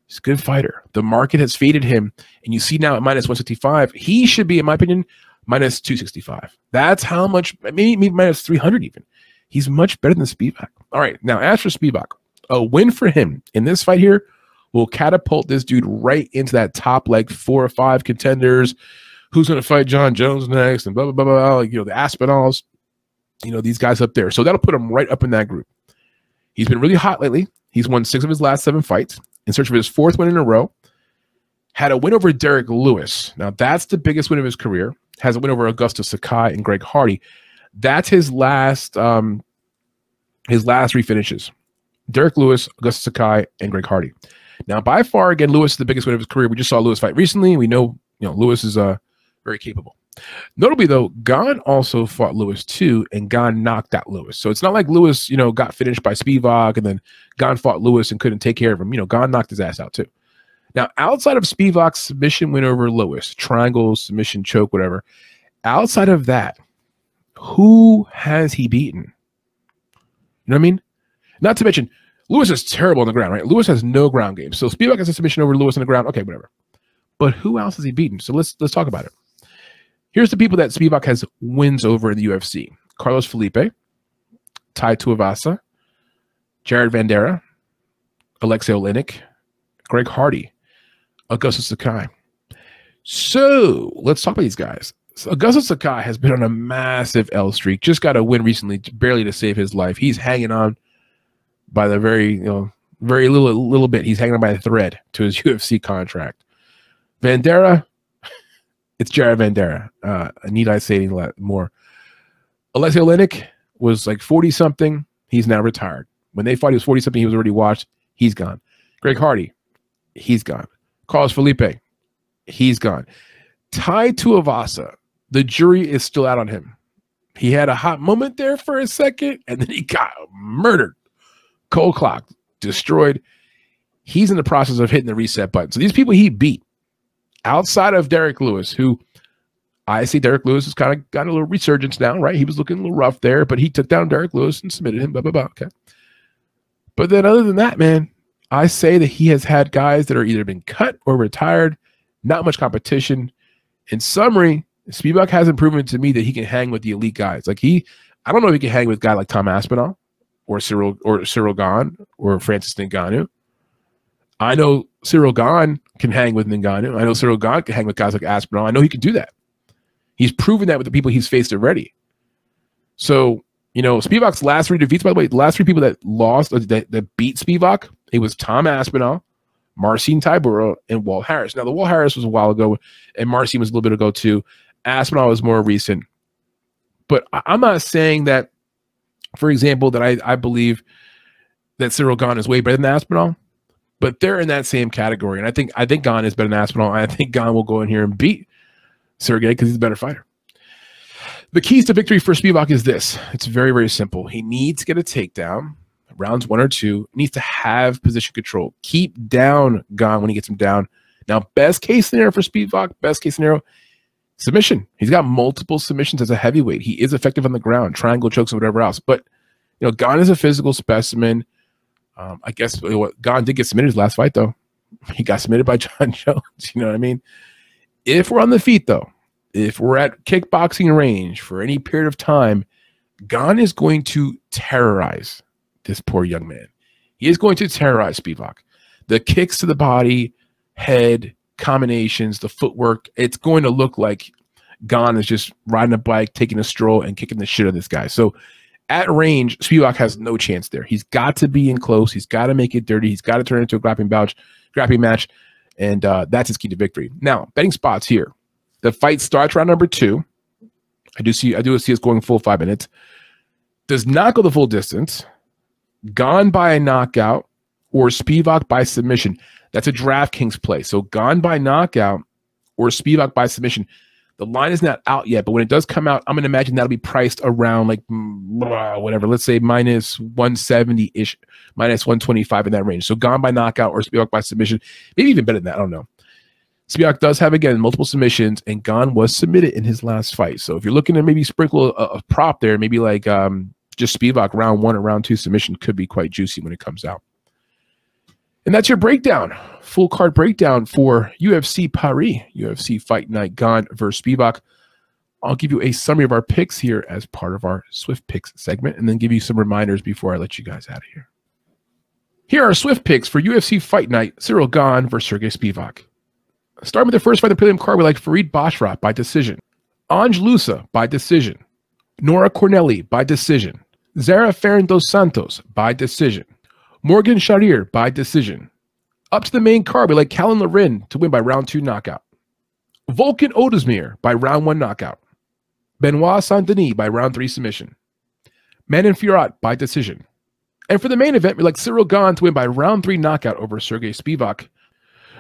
He's a good fighter. The market has faded him, and you see now at minus 165. He should be, in my opinion, minus 265. That's how much, maybe, maybe minus 300 even. He's much better than Spivac. All right, now as for Spivac, a win for him in this fight here will catapult this dude right into that top like four or five contenders who's going to fight Jon Jones next, and blah blah blah blah. Like, you know, the Aspinalls, you know, these guys up there. So that'll put him right up in that group. He's been really hot lately. He's won six of his last seven fights in search of his fourth win in a row. Had a win over Derrick Lewis. Now that's the biggest win of his career. Has a win over Augusto Sakai and Greg Hardy. That's his last um his last three finishes. Derrick Lewis, Augusto Sakai, and Greg Hardy. Now, by far, again, Lewis is the biggest win of his career. We just saw Lewis fight recently. We know, you know, Lewis is uh very capable. Notably, though, Gane also fought Lewis too, and Gane knocked out Lewis. So it's not like Lewis, you know, got finished by Spivac and then Gane fought Lewis and couldn't take care of him. You know, Gane knocked his ass out too. Now, outside of Spivac's submission win over Lewis, triangle, submission, choke, whatever, outside of that, who has he beaten? You know what I mean? Not to mention, Lewis is terrible on the ground, right? Lewis has no ground game. So Spivac has a submission over Lewis on the ground. Okay, whatever. But who else has he beaten? So let's let's talk about it. Here's the people that Spivac has wins over in the UFC: Carlos Felipe, Tai Tuivasa, Jared Vanderaa, Alexei Oleinik, Greg Hardy, Augusto Sakai. So let's talk about these guys. So Augusto Sakai has been on a massive L streak. Just got a win recently, barely to save his life. He's hanging on by the very, you know, very little little bit. He's hanging by a thread to his UFC contract. Vanderaa, it's Jared Vanderaa. Uh, need I say anything more? Alexei Oleinik was like 40 something. He's now retired. When they fought, he was 40 something. He was already watched. He's gone. Greg Hardy, he's gone. Carlos Felipe, he's gone. Tai Tuivasa, the jury is still out on him. He had a hot moment there for a second, and then he got murdered. Cold clock, destroyed. He's in the process of hitting the reset button. So these people he beat, outside of Derrick Lewis, who I see Derrick Lewis has kind of got a little resurgence now, right? He was looking a little rough there, but he took down Derrick Lewis and submitted him, blah, blah, blah. Okay. But then other than that, man, I say that he has had guys that are either been cut or retired, not much competition. In summary, Spivac hasn't proven to me that he can hang with the elite guys. Like he, I don't know if he can hang with a guy like Tom Aspinall or Cyril or Cyril Gane or Francis Ngannou. I know Cyril Gane can hang with Ngannou. I know Cyril Gane can hang with guys like Aspinall. I know he can do that. He's proven that with the people he's faced already. So, you know, Spivac's last three defeats, by the way, the last three people that lost, that, that beat Spivac, it was Tom Aspinall, Marcin Tybura, and Walt Harris. Now, the Walt Harris was a while ago, and Marcin was a little bit ago too. Aspinall was more recent. But I'm not saying that, for example, that I, I believe that Cyril Gane is way better than Aspinall but they're in that same category. And I think I think Gane is better than Aspinall. I think Gane will go in here and beat Serghei because he's a better fighter. The keys to victory for Spivac is this. It's very, very simple. He needs to get a takedown, rounds one or two, needs to have position control. Keep down Gane when he gets him down. Now, best case scenario for Spivac, best case scenario, submission. He's got multiple submissions as a heavyweight. He is effective on the ground, triangle chokes and whatever else. But you know, Gane is a physical specimen. Um, I guess what Gane did get submitted his last fight though. He got submitted by Jon Jones. You know what I mean? If we're on the feet though, if we're at kickboxing range for any period of time, Gane is going to terrorize this poor young man. He is going to terrorize Spivac. The kicks to the body, head, combinations, the footwork, it's going to look like Gane is just riding a bike, taking a stroll, and kicking the shit out of this guy. So at range, Spivac has no chance there. He's got to be in close. He's got to make it dirty. He's got to turn it into a grappling match, grappling match, and uh, that's his key to victory. Now, betting spots here. The fight starts round number two. I do see I do see us going full five minutes. Does not go the full distance. Gane by a knockout or Spivac by submission. That's a DraftKings play. So Gane by knockout or Spivac by submission. The line is not out yet, but when it does come out, I'm going to imagine that'll be priced around like whatever. Let's say minus 170 ish, minus 125 in that range. So Gane by knockout or Spivac by submission, maybe even better than that. I don't know. Spivac does have again multiple submissions, and Gane was submitted in his last fight. So if you're looking to maybe sprinkle a, a prop there, maybe like um, just Spivac round one or round two submission could be quite juicy when it comes out. And that's your breakdown, full card breakdown for UFC Paris, UFC Fight Night Gane versus Spivac. I'll give you a summary of our picks here as part of our Swift Picks segment, and then give you some reminders before I let you guys out of here. Here are Swift picks for UFC Fight Night: Cyril Gane versus Serghei Spivac. Starting with the first fight, the prelim card, we like Farid Basharat by decision. Ange Loosa by decision. Nora Cornolle by decision. Zarah Fairn dos Santos by decision. Morgan Charrier by decision. Up to the main card, we like Caolan Loughran to win by round two knockout. Volkan Ozdemir by round one knockout. Benoit Saint Denis by round three submission. Manon Fiorot by decision. And for the main event, we like Cyril Gane to win by round three knockout over Serghei Spivac.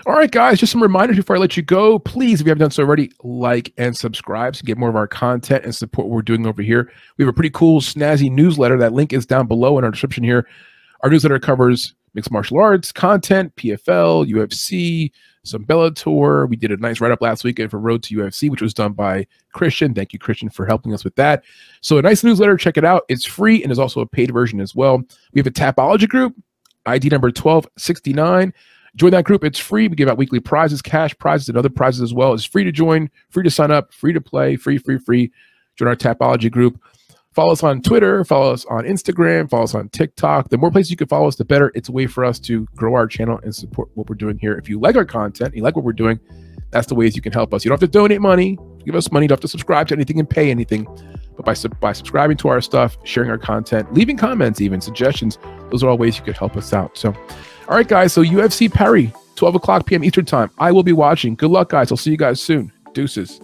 All right, guys, just some reminders before I let you go. Please, if you haven't done so already, like and subscribe to get more of our content and support what we're doing over here. We have a pretty cool, snazzy newsletter. That link is down below in our description here. Our newsletter covers mixed martial arts content, PFL, UFC, some Bellator. We did a nice write up last weekend for Road to UFC, which was done by Christian. Thank you, Christian, for helping us with that. So, a nice newsletter. Check it out. It's free and there's also a paid version as well. We have a Tapology group, ID number 1269. Join that group. It's free. We give out weekly prizes, cash prizes, and other prizes as well. It's free to join, free to sign up, free to play, free, free, free. Join our Tapology group. Follow us on Twitter, follow us on Instagram, follow us on TikTok. The more places you can follow us, the better. It's a way for us to grow our channel and support what we're doing here. If you like our content, you like what we're doing, that's the ways you can help us. You don't have to donate money, give us money, you don't have to subscribe to anything and pay anything. But by, by subscribing to our stuff, sharing our content, leaving comments, even suggestions, those are all ways you could help us out. So, all right, guys. So, UFC Perry, 12 o'clock p.m. Eastern Time. I will be watching. Good luck, guys. I'll see you guys soon. Deuces.